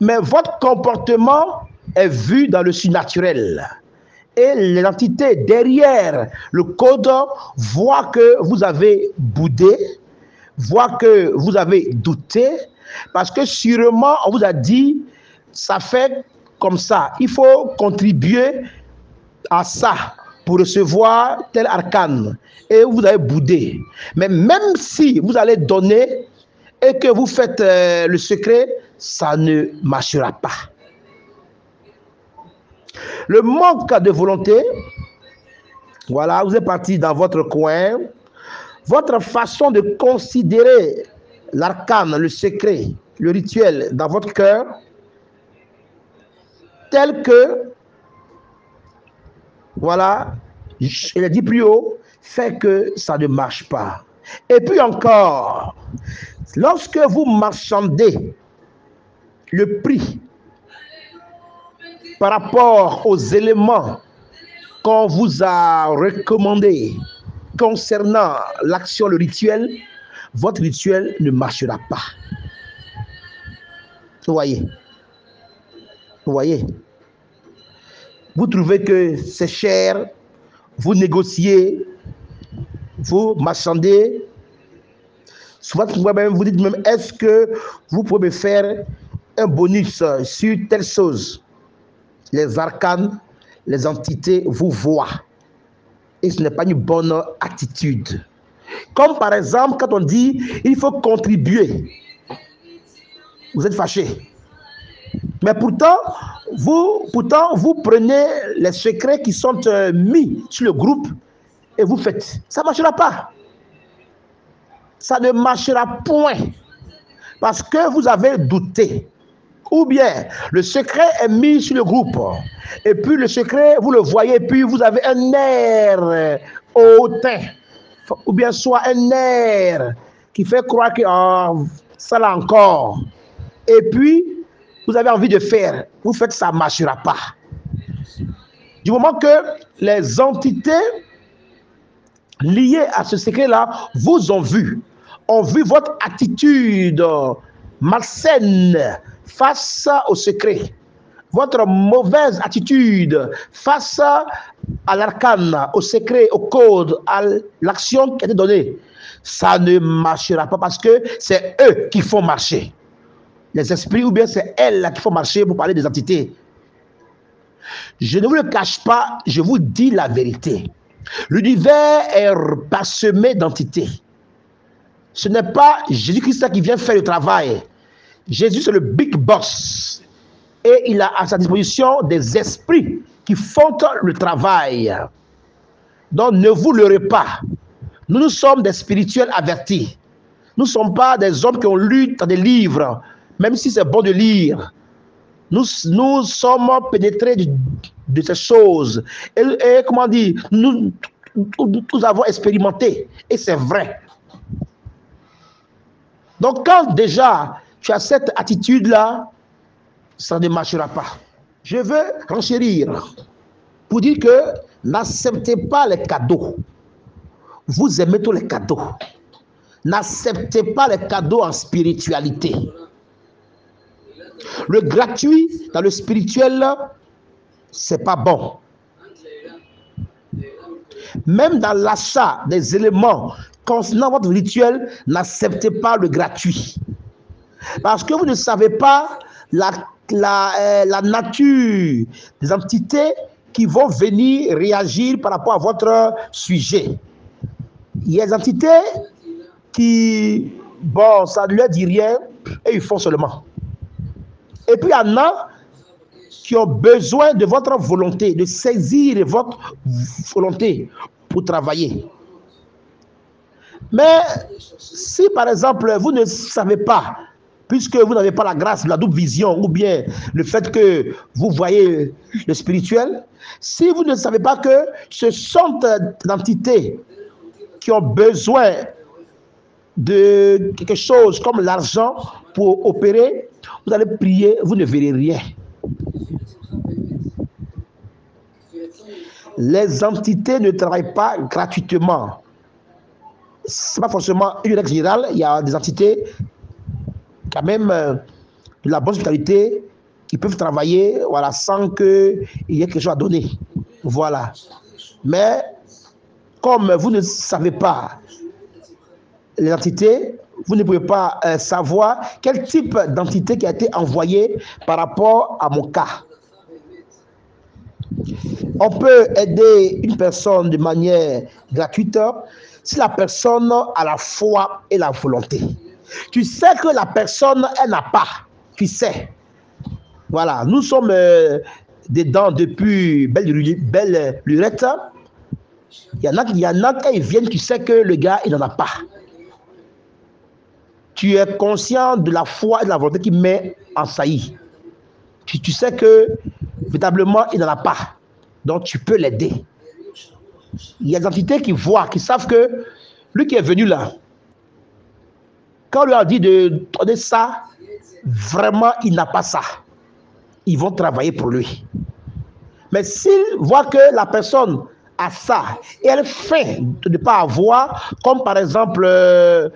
A: mais votre comportement est vu dans le surnaturel. Et l'entité derrière le code voit que vous avez boudé, voit que vous avez douté, parce que sûrement on vous a dit, ça fait comme ça. Il faut contribuer à ça pour recevoir tel arcane. Et vous avez boudé. Mais même si vous allez donner et que vous faites euh, le secret, ça ne marchera pas. Le manque de volonté, voilà, vous êtes parti dans votre coin. Votre façon de considérer l'arcane, le secret, le rituel dans votre cœur tel que, voilà, je l'ai dit plus haut, fait que ça ne marche pas. Et puis encore, lorsque vous marchandez le prix par rapport aux éléments qu'on vous a recommandés concernant l'action, le rituel, votre rituel ne marchera pas. Vous voyez? Vous voyez? Vous trouvez que c'est cher, vous négociez, vous marchandez. Souvent, vous dites même, est-ce que vous pouvez faire un bonus sur telle chose? Les arcanes, les entités vous voient. Et ce n'est pas une bonne attitude. Comme par exemple, quand on dit, il faut contribuer. Vous êtes fâché. Mais pourtant, vous, pourtant, vous prenez les secrets qui sont euh, mis sur le groupe et vous faites. Ça ne marchera pas. Ça ne marchera point. Parce que vous avez douté. Ou bien le secret est mis sur le groupe. Et puis le secret, vous le voyez, puis vous avez un air hautain. Ou bien soit un air qui fait croire que oh, ça là encore. Et puis, vous avez envie de faire. Vous faites ça ne marchera pas. Du moment que les entités liées à ce secret-là vous ont vu, ont vu votre attitude malsaine face au secret, votre mauvaise attitude face à l'arcane, au secret, au code, à l'action qui a été donnée, ça ne marchera pas parce que c'est eux qui font marcher. Les esprits, ou bien c'est elles qui font marcher pour parler des entités. Je ne vous le cache pas, je vous dis la vérité. L'univers est parsemé d'entités. Ce n'est pas Jésus-Christ qui vient faire le travail. Jésus, c'est le big boss. Et il a à sa disposition des esprits qui font le travail. Donc ne vous leurrez pas. Nous, nous sommes des spirituels avertis. Nous ne sommes pas des hommes qui ont lu dans des livres, même si c'est bon de lire. Nous, nous sommes pénétrés de, ces choses. Et, comment dire, nous, nous avons expérimenté. Et c'est vrai. Donc quand déjà tu as cette attitude-là, ça ne marchera pas. Je veux renchérir pour dire que n'acceptez pas les cadeaux. Vous aimez tous les cadeaux. N'acceptez pas les cadeaux en spiritualité. Le gratuit dans le spirituel, c'est pas bon. Même dans l'achat des éléments concernant votre rituel, n'acceptez pas le gratuit. Parce que vous ne savez pas la, euh, la nature des entités qui vont venir réagir par rapport à votre sujet. Il y a des entités qui, bon, ça ne leur dit rien et ils font seulement. Et puis il y en a qui ont besoin de votre volonté, de saisir votre volonté pour travailler. Mais si par exemple vous ne savez pas puisque vous n'avez pas la grâce la double vision ou bien le fait que vous voyez le spirituel, si vous ne savez pas que ce sont des entités qui ont besoin de quelque chose comme l'argent pour opérer, vous allez prier, vous ne verrez rien. Les entités ne travaillent pas gratuitement. Ce n'est pas forcément une règle générale. Il y a des entités quand même euh, de la bonne hospitalité qui peuvent travailler voilà, sans qu'il y ait quelque chose à donner. Voilà. Mais comme vous ne savez pas l'identité, vous ne pouvez pas euh, savoir quel type d'entité qui a été envoyée par rapport à mon cas. On peut aider une personne de manière gratuite si la personne a la foi et la volonté. Tu sais que la personne, elle n'a pas. Tu sais. Voilà, nous sommes euh, dedans depuis belle, lurette. Il y en a, il y en a viennent, tu sais que le gars, il n'en a pas. Tu es conscient de la foi et de la volonté qui met en saillie. Tu, sais que véritablement, il n'en a pas. Donc, tu peux l'aider. Il y a des entités qui voient, qui savent que lui qui est venu là, quand on lui a dit de donner ça, vraiment, il n'a pas ça. Ils vont travailler pour lui. Mais s'ils voient que la personne a ça et elle fait de ne pas avoir, comme par exemple euh,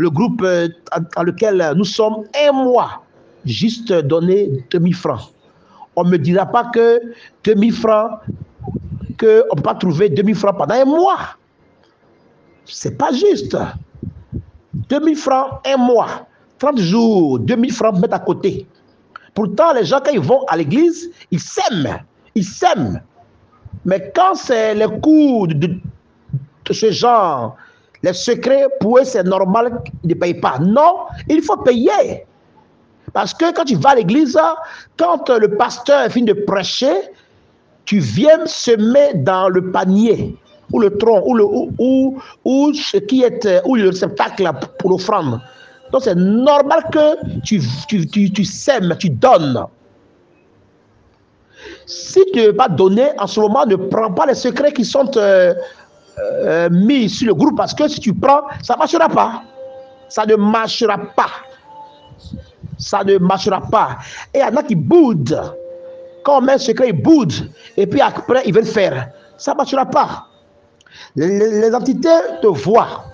A: le groupe euh, dans lequel nous sommes, un mois, juste donner 2000 francs. On ne me dira pas que 2000 francs, qu'on ne peut pas trouver 2000 francs pendant un mois. C'est pas juste. 2000 francs un mois, 30 jours, 2000 francs mettre à côté. Pourtant, les gens, quand ils vont à l'église, ils s'aiment. Ils s'aiment. Mais quand c'est les coûts de, de, ce genre, les secrets, pour eux, c'est normal qu'ils ne payent pas. Non, il faut payer. Parce que quand tu vas à l'église, quand le pasteur finit de prêcher, tu viens semer dans le panier, ou le tronc, ou, le, ou, ou, ce qui est, ou le pour l'offrande. Donc c'est normal que tu, tu, tu, tu sèmes, tu donnes. Si tu ne veux pas donner, en ce moment, ne prends pas les secrets qui sont euh, euh, mis sur le groupe parce que si tu prends, ça ne marchera pas. Ça ne marchera pas. Ça ne marchera pas. Et il y en a qui boudent. Quand on met un secret, ils boudent. Et puis après, ils veulent faire. Ça ne marchera pas. Les, entités te voient.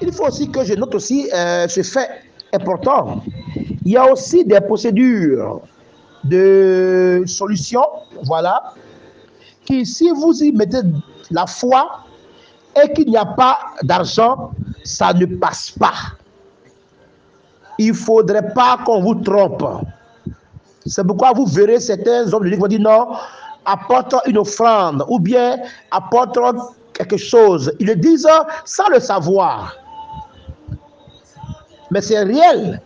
A: Il faut aussi que je note aussi euh, ce fait important. Il y a aussi des procédures de solution, voilà, qui si vous y mettez la foi et qu'il n'y a pas d'argent, ça ne passe pas. Il ne faudrait pas qu'on vous trompe. C'est pourquoi vous verrez certains hommes de qui vont dire non, apporte une offrande ou bien apporte quelque chose. Ils le disent sans le savoir. Mais c'est réel.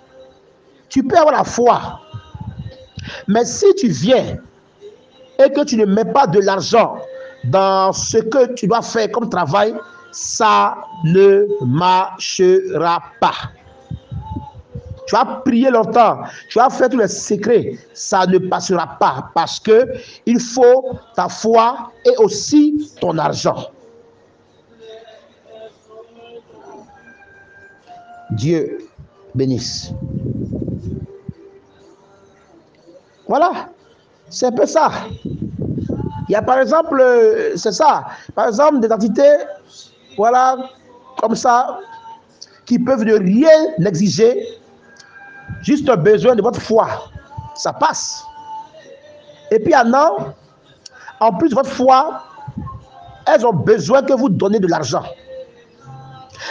A: Tu peux avoir la foi. Mais si tu viens et que tu ne mets pas de l'argent dans ce que tu dois faire comme travail, ça ne marchera pas. Tu as prié longtemps, tu as fait tous les secrets, ça ne passera pas parce que il faut ta foi et aussi ton argent. Dieu bénisse. Voilà, c'est un peu ça. Il y a par exemple, c'est ça, par exemple des entités, voilà, comme ça, qui peuvent ne rien exiger, juste un besoin de votre foi. Ça passe. Et puis en en plus de votre foi, elles ont besoin que vous donnez de l'argent.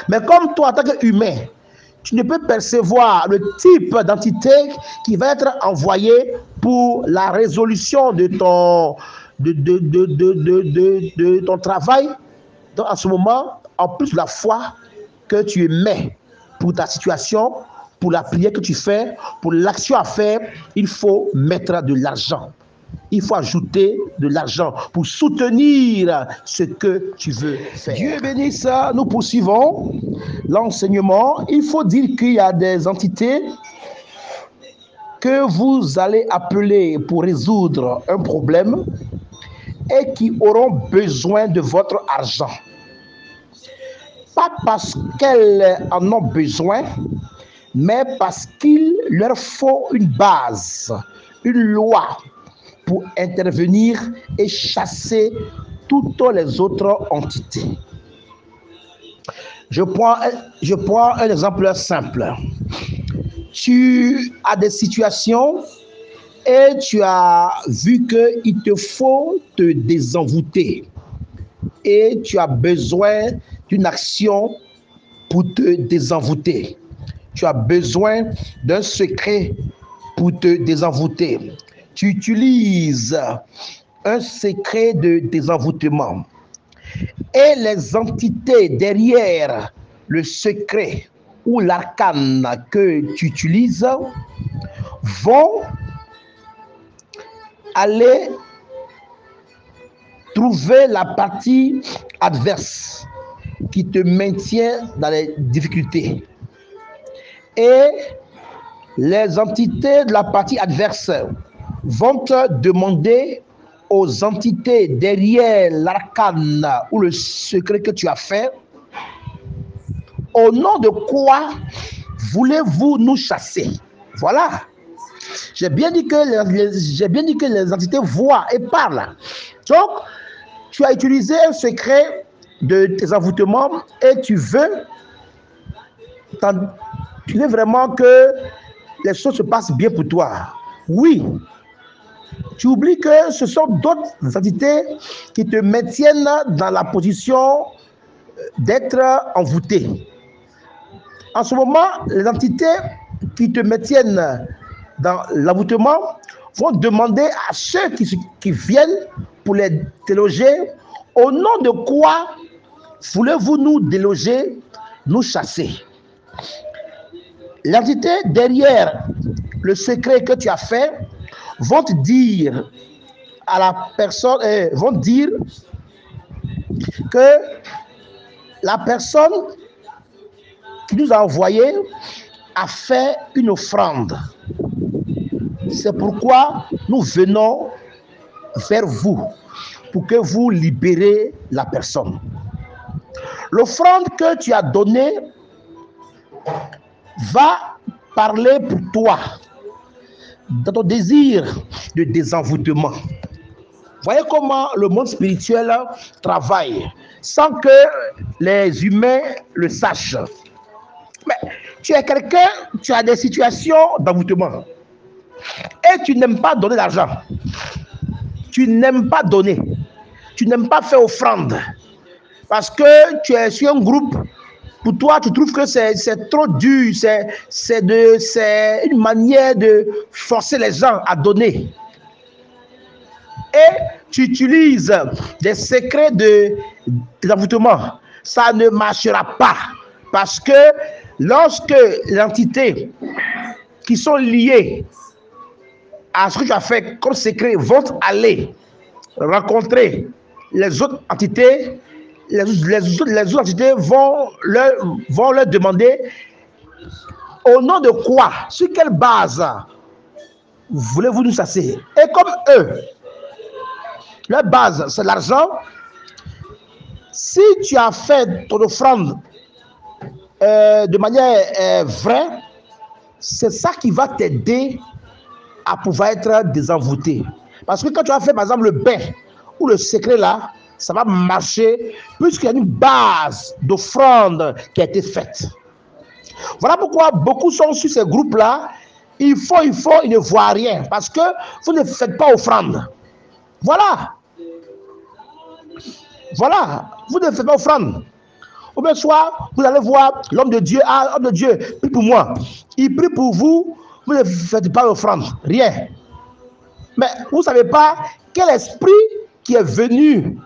A: Mais comme toi, en tant qu'humain, tu ne peux percevoir le type d'entité qui va être envoyé pour la résolution de ton, de, de, de, de, ton travail. Donc, à ce moment, en plus de la foi que tu mets pour ta situation, pour la prière que tu fais, pour l'action à faire, il faut mettre de l'argent. Il faut ajouter de l'argent pour soutenir ce que tu veux faire. Dieu bénisse, nous poursuivons l'enseignement. Il faut dire qu'il y a des entités que vous allez appeler pour résoudre un problème et qui auront besoin de votre argent. Pas parce qu'elles en ont besoin, mais parce qu'il leur faut une base, une loi pour intervenir et chasser toutes les autres entités. Je prends, je prends un exemple simple. Tu as des situations et tu as vu qu'il te faut te désenvoûter et tu as besoin d'une action pour te désenvoûter. Tu as besoin d'un secret pour te désenvoûter. Tu utilises un secret de désenvoûtement. Et les entités derrière le secret ou l'arcane que tu utilises vont aller trouver la partie adverse qui te maintient dans les difficultés. Et les entités de la partie adverse vont demander aux entités derrière l'arcane ou le secret que tu as fait, au nom de quoi voulez-vous nous chasser? Voilà. J'ai bien dit que les, bien dit que les entités voient et parlent. Donc, tu as utilisé un secret de tes envoûtements et tu veux, tu veux vraiment que les choses se passent bien pour toi. Oui, tu oublies que ce sont d'autres entités qui te maintiennent dans la position d'être envoûté. En ce moment, les entités qui te maintiennent dans l'envoûtement vont demander à ceux qui, qui viennent pour les déloger, au nom de quoi voulez-vous nous déloger, nous chasser? L'entité derrière le secret que tu as fait vont dire à la personne, euh, vont dire que la personne qui nous a envoyé a fait une offrande. C'est pourquoi nous venons vers vous pour que vous libérez la personne. L'offrande que tu as donnée va parler pour toi dans ton désir de désenvoûtement. Voyez comment le monde spirituel travaille sans que les humains le sachent. Mais tu es quelqu'un, tu as des situations d'envoûtement et tu n'aimes pas donner l'argent. Tu n'aimes pas donner. Tu n'aimes pas faire offrande. Parce que tu es sur un groupe, pour toi, tu trouves que c'est trop dur, c'est une manière de forcer les gens à donner. Et tu utilises des secrets de d'envoûtement. Ça ne marchera pas. Parce que lorsque l'entité qui sont liées à ce que tu as fait comme secret vont aller rencontrer les autres entités, les, autres entités vont leur, vont leur demander au nom de quoi, sur quelle base voulez-vous nous chasser? Et comme eux, leur base, c'est l'argent, si tu as fait ton offrande euh, de manière euh, vraie, c'est ça qui va t'aider à pouvoir être désenvoûté. Parce que quand tu as fait, par exemple, le bain ou le secret là, ça va marcher puisqu'il y a une base d'offrande qui a été faite. Voilà pourquoi beaucoup sont sur ces groupes-là. Il faut, il faut, ils ne voient rien parce que vous ne faites pas offrande. Voilà. Voilà. Vous ne faites pas offrande. Ou bien soit, vous allez voir l'homme de Dieu, ah, l'homme de Dieu, prie pour moi. Il prie pour vous, vous ne faites pas offrande. Rien. Mais vous ne savez pas quel esprit qui est venu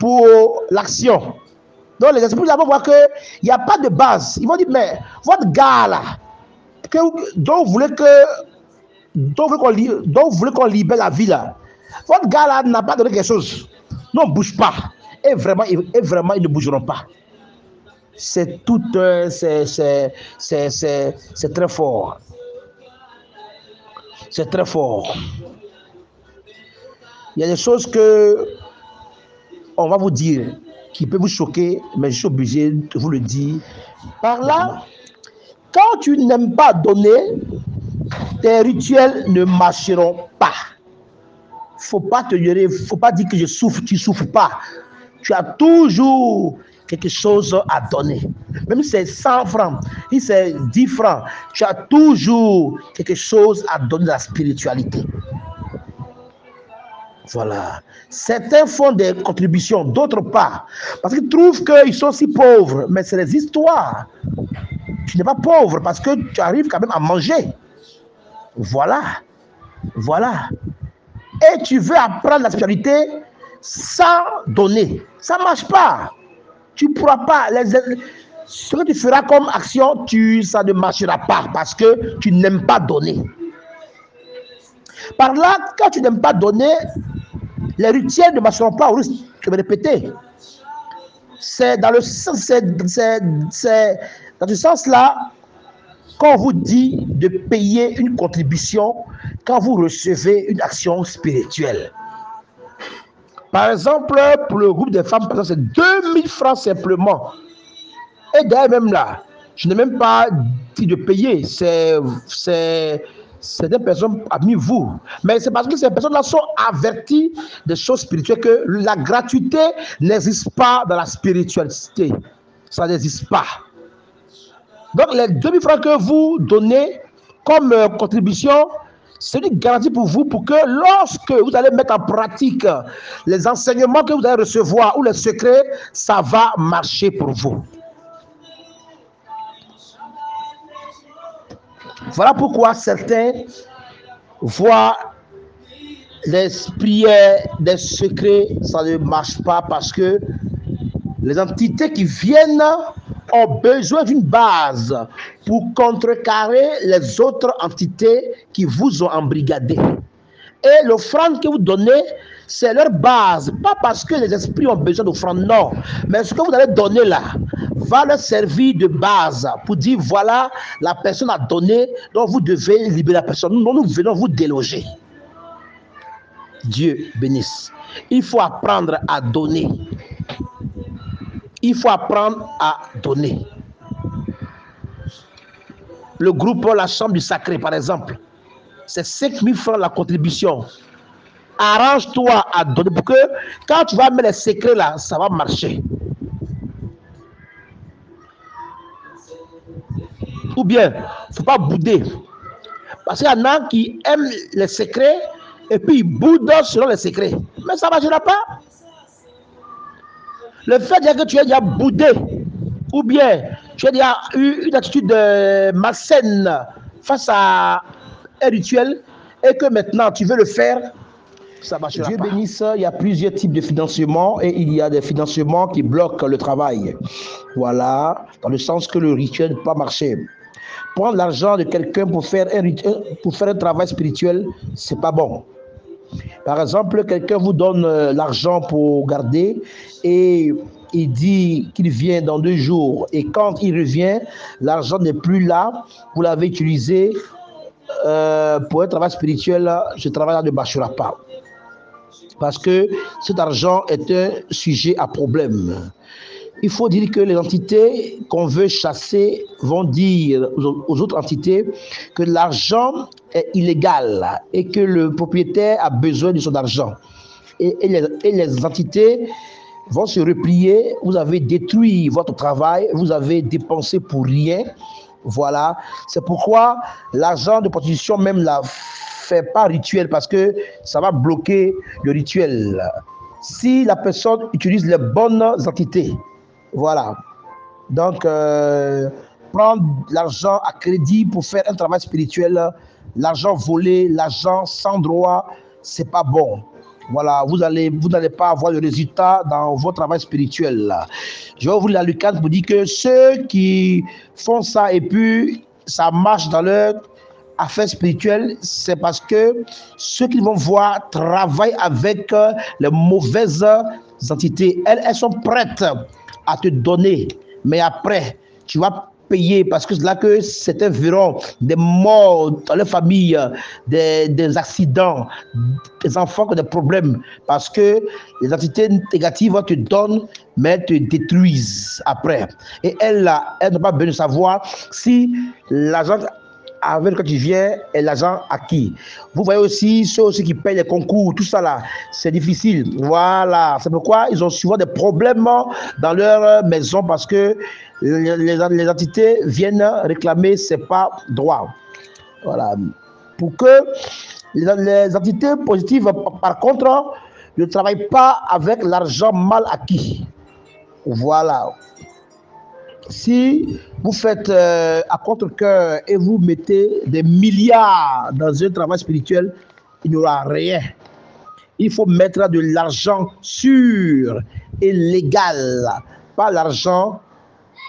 A: pour l'action. Donc les esprits vont voir qu'il n'y a pas de base. Ils vont dire, mais votre gars là, dont vous voulez que dont vous voulez qu'on libère la vie là, votre gars là n'a pas donné quelque chose. Non, bouge pas. Et vraiment, et vraiment, ils ne bougeront pas. C'est tout, c'est très fort. C'est très fort. Il y a des choses que on va vous dire qui peut vous choquer, mais je suis obligé de vous le dire. Par là, quand tu n'aimes pas donner, tes rituels ne marcheront pas. Faut pas te faut pas dire que je souffre, tu souffres pas. Tu as toujours quelque chose à donner. Même si c'est 100 francs, si c'est 10 francs, tu as toujours quelque chose à donner à la spiritualité. Voilà. Certains font des contributions, d'autres pas. Parce qu'ils trouvent qu'ils sont si pauvres. Mais c'est des histoires. Tu n'es pas pauvre parce que tu arrives quand même à manger. Voilà. Voilà. Et tu veux apprendre la spiritualité sans donner. Ça ne marche pas. Tu ne pourras pas. ce que tu feras comme action, ça ne marchera pas parce que tu n'aimes pas donner. Par là, quand tu n'aimes pas donner, les rituels ne marcheront pas, je vais répéter. C'est dans le sens, c'est, dans ce sens-là qu'on vous dit de payer une contribution quand vous recevez une action spirituelle. Par exemple, pour le groupe des femmes, c'est 2000 francs simplement. Et d'ailleurs, même là, je n'ai même pas dit de payer. C'est c'est des personnes parmi vous. Mais c'est parce que ces personnes-là sont averties des choses spirituelles que la gratuité n'existe pas dans la spiritualité. Ça n'existe pas. Donc les 2000 francs que vous donnez comme euh, contribution, c'est une garantie pour vous pour que lorsque vous allez mettre en pratique les enseignements que vous allez recevoir ou les secrets, ça va marcher pour vous. Voilà pourquoi certains voient les prières, des secrets, ça ne marche pas parce que les entités qui viennent ont besoin d'une base pour contrecarrer les autres entités qui vous ont embrigadé. Et l'offrande que vous donnez, c'est leur base. Pas parce que les esprits ont besoin d'offrande, non. Mais ce que vous allez donner là va leur servir de base pour dire voilà, la personne a donné, donc vous devez libérer la personne. Nous, nous venons vous déloger. Dieu bénisse. Il faut apprendre à donner. Il faut apprendre à donner. Le groupe La Chambre du Sacré, par exemple, c'est 5 000 francs la contribution. Arrange-toi à donner pour que quand tu vas mettre les secrets là, ça va marcher. Ou bien, il ne faut pas bouder. Parce qu'il y en a qui aiment les secrets et puis ils boudent selon les secrets. Mais ça ne marchera pas. Le fait que tu aies déjà boudé, ou bien tu as déjà eu une attitude euh, malsaine face à un rituel, et que maintenant tu veux le faire, ça Dieu bénisse, il y a plusieurs types de financement et il y a des financements qui bloquent le travail. Voilà, dans le sens que le rituel ne peut pas marcher. Prendre l'argent de quelqu'un pour faire un pour faire un travail spirituel, c'est pas bon. Par exemple, quelqu'un vous donne euh, l'argent pour garder et il dit qu'il vient dans deux jours et quand il revient, l'argent n'est plus là, vous l'avez utilisé euh, pour un travail spirituel, ce travail ne marchera pas. Parce que cet argent est un sujet à problème. Il faut dire que les entités qu'on veut chasser vont dire aux autres entités que l'argent est illégal et que le propriétaire a besoin de son argent. Et, les, entités vont se replier. Vous avez détruit votre travail, vous avez dépensé pour rien. Voilà. C'est pourquoi l'argent de prostitution même la pas rituel parce que ça va bloquer le rituel. Si la personne utilise les bonnes entités, voilà. Donc, euh, prendre l'argent à crédit pour faire un travail spirituel, l'argent volé, l'argent sans droit, c'est pas bon. Voilà, vous allez, vous n'allez pas avoir le résultat dans votre travail spirituel. Je vais ouvrir la Lucas pour dire que ceux qui font ça et puis ça marche dans leur affaire spirituelle, c'est parce que ceux qui vont voir travaillent avec les mauvaises entités. Elles, sont prêtes à te donner. Mais après, tu vas payer parce que c'est là que c'est environ des morts dans les familles, des, accidents, des enfants qui ont des problèmes. Parce que les entités négatives te donnent, mais elles te détruisent après. Et elles, elles n'ont pas besoin de savoir si l'argent avec quand tu viens et l'argent acquis. Vous voyez aussi ceux aussi qui payent les concours, tout ça là, c'est difficile. Voilà, c'est pourquoi ils ont souvent des problèmes dans leur maison parce que les, entités viennent réclamer c'est pas droit. Voilà. Pour que les, les entités positives, par contre, ne travaillent pas avec l'argent mal acquis. Voilà si vous faites euh, à contre-cœur et vous mettez des milliards dans un travail spirituel, il n'y aura rien. Il faut mettre de l'argent sûr et légal, pas l'argent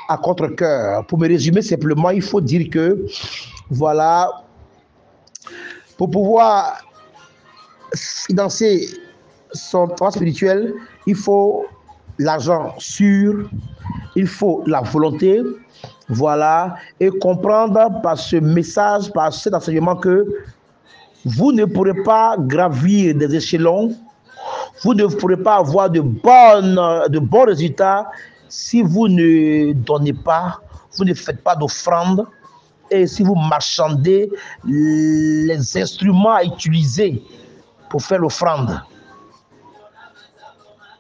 A: à contre-cœur. Pour me résumer simplement, il faut dire que, voilà, pour pouvoir financer son travail spirituel, il faut l'argent sûr Il faut la volonté, voilà, et comprendre par ce message, par cet enseignement que vous ne pourrez pas gravir des échelons, vous ne pourrez pas avoir de, de bons résultats si vous ne donnez pas, vous ne faites pas d'offrande et si vous marchandez les instruments à utiliser pour faire l'offrande.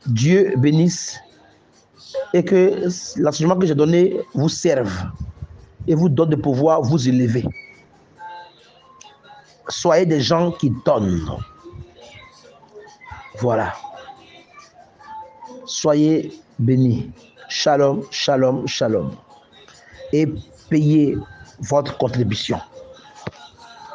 A: Dieu bénisse et que l'enseignement que j'ai donné vous serve et vous donne de pouvoir vous élever. Soyez des gens qui donnent. Voilà. Soyez bénis. Shalom, shalom, shalom. Et payez votre contribution.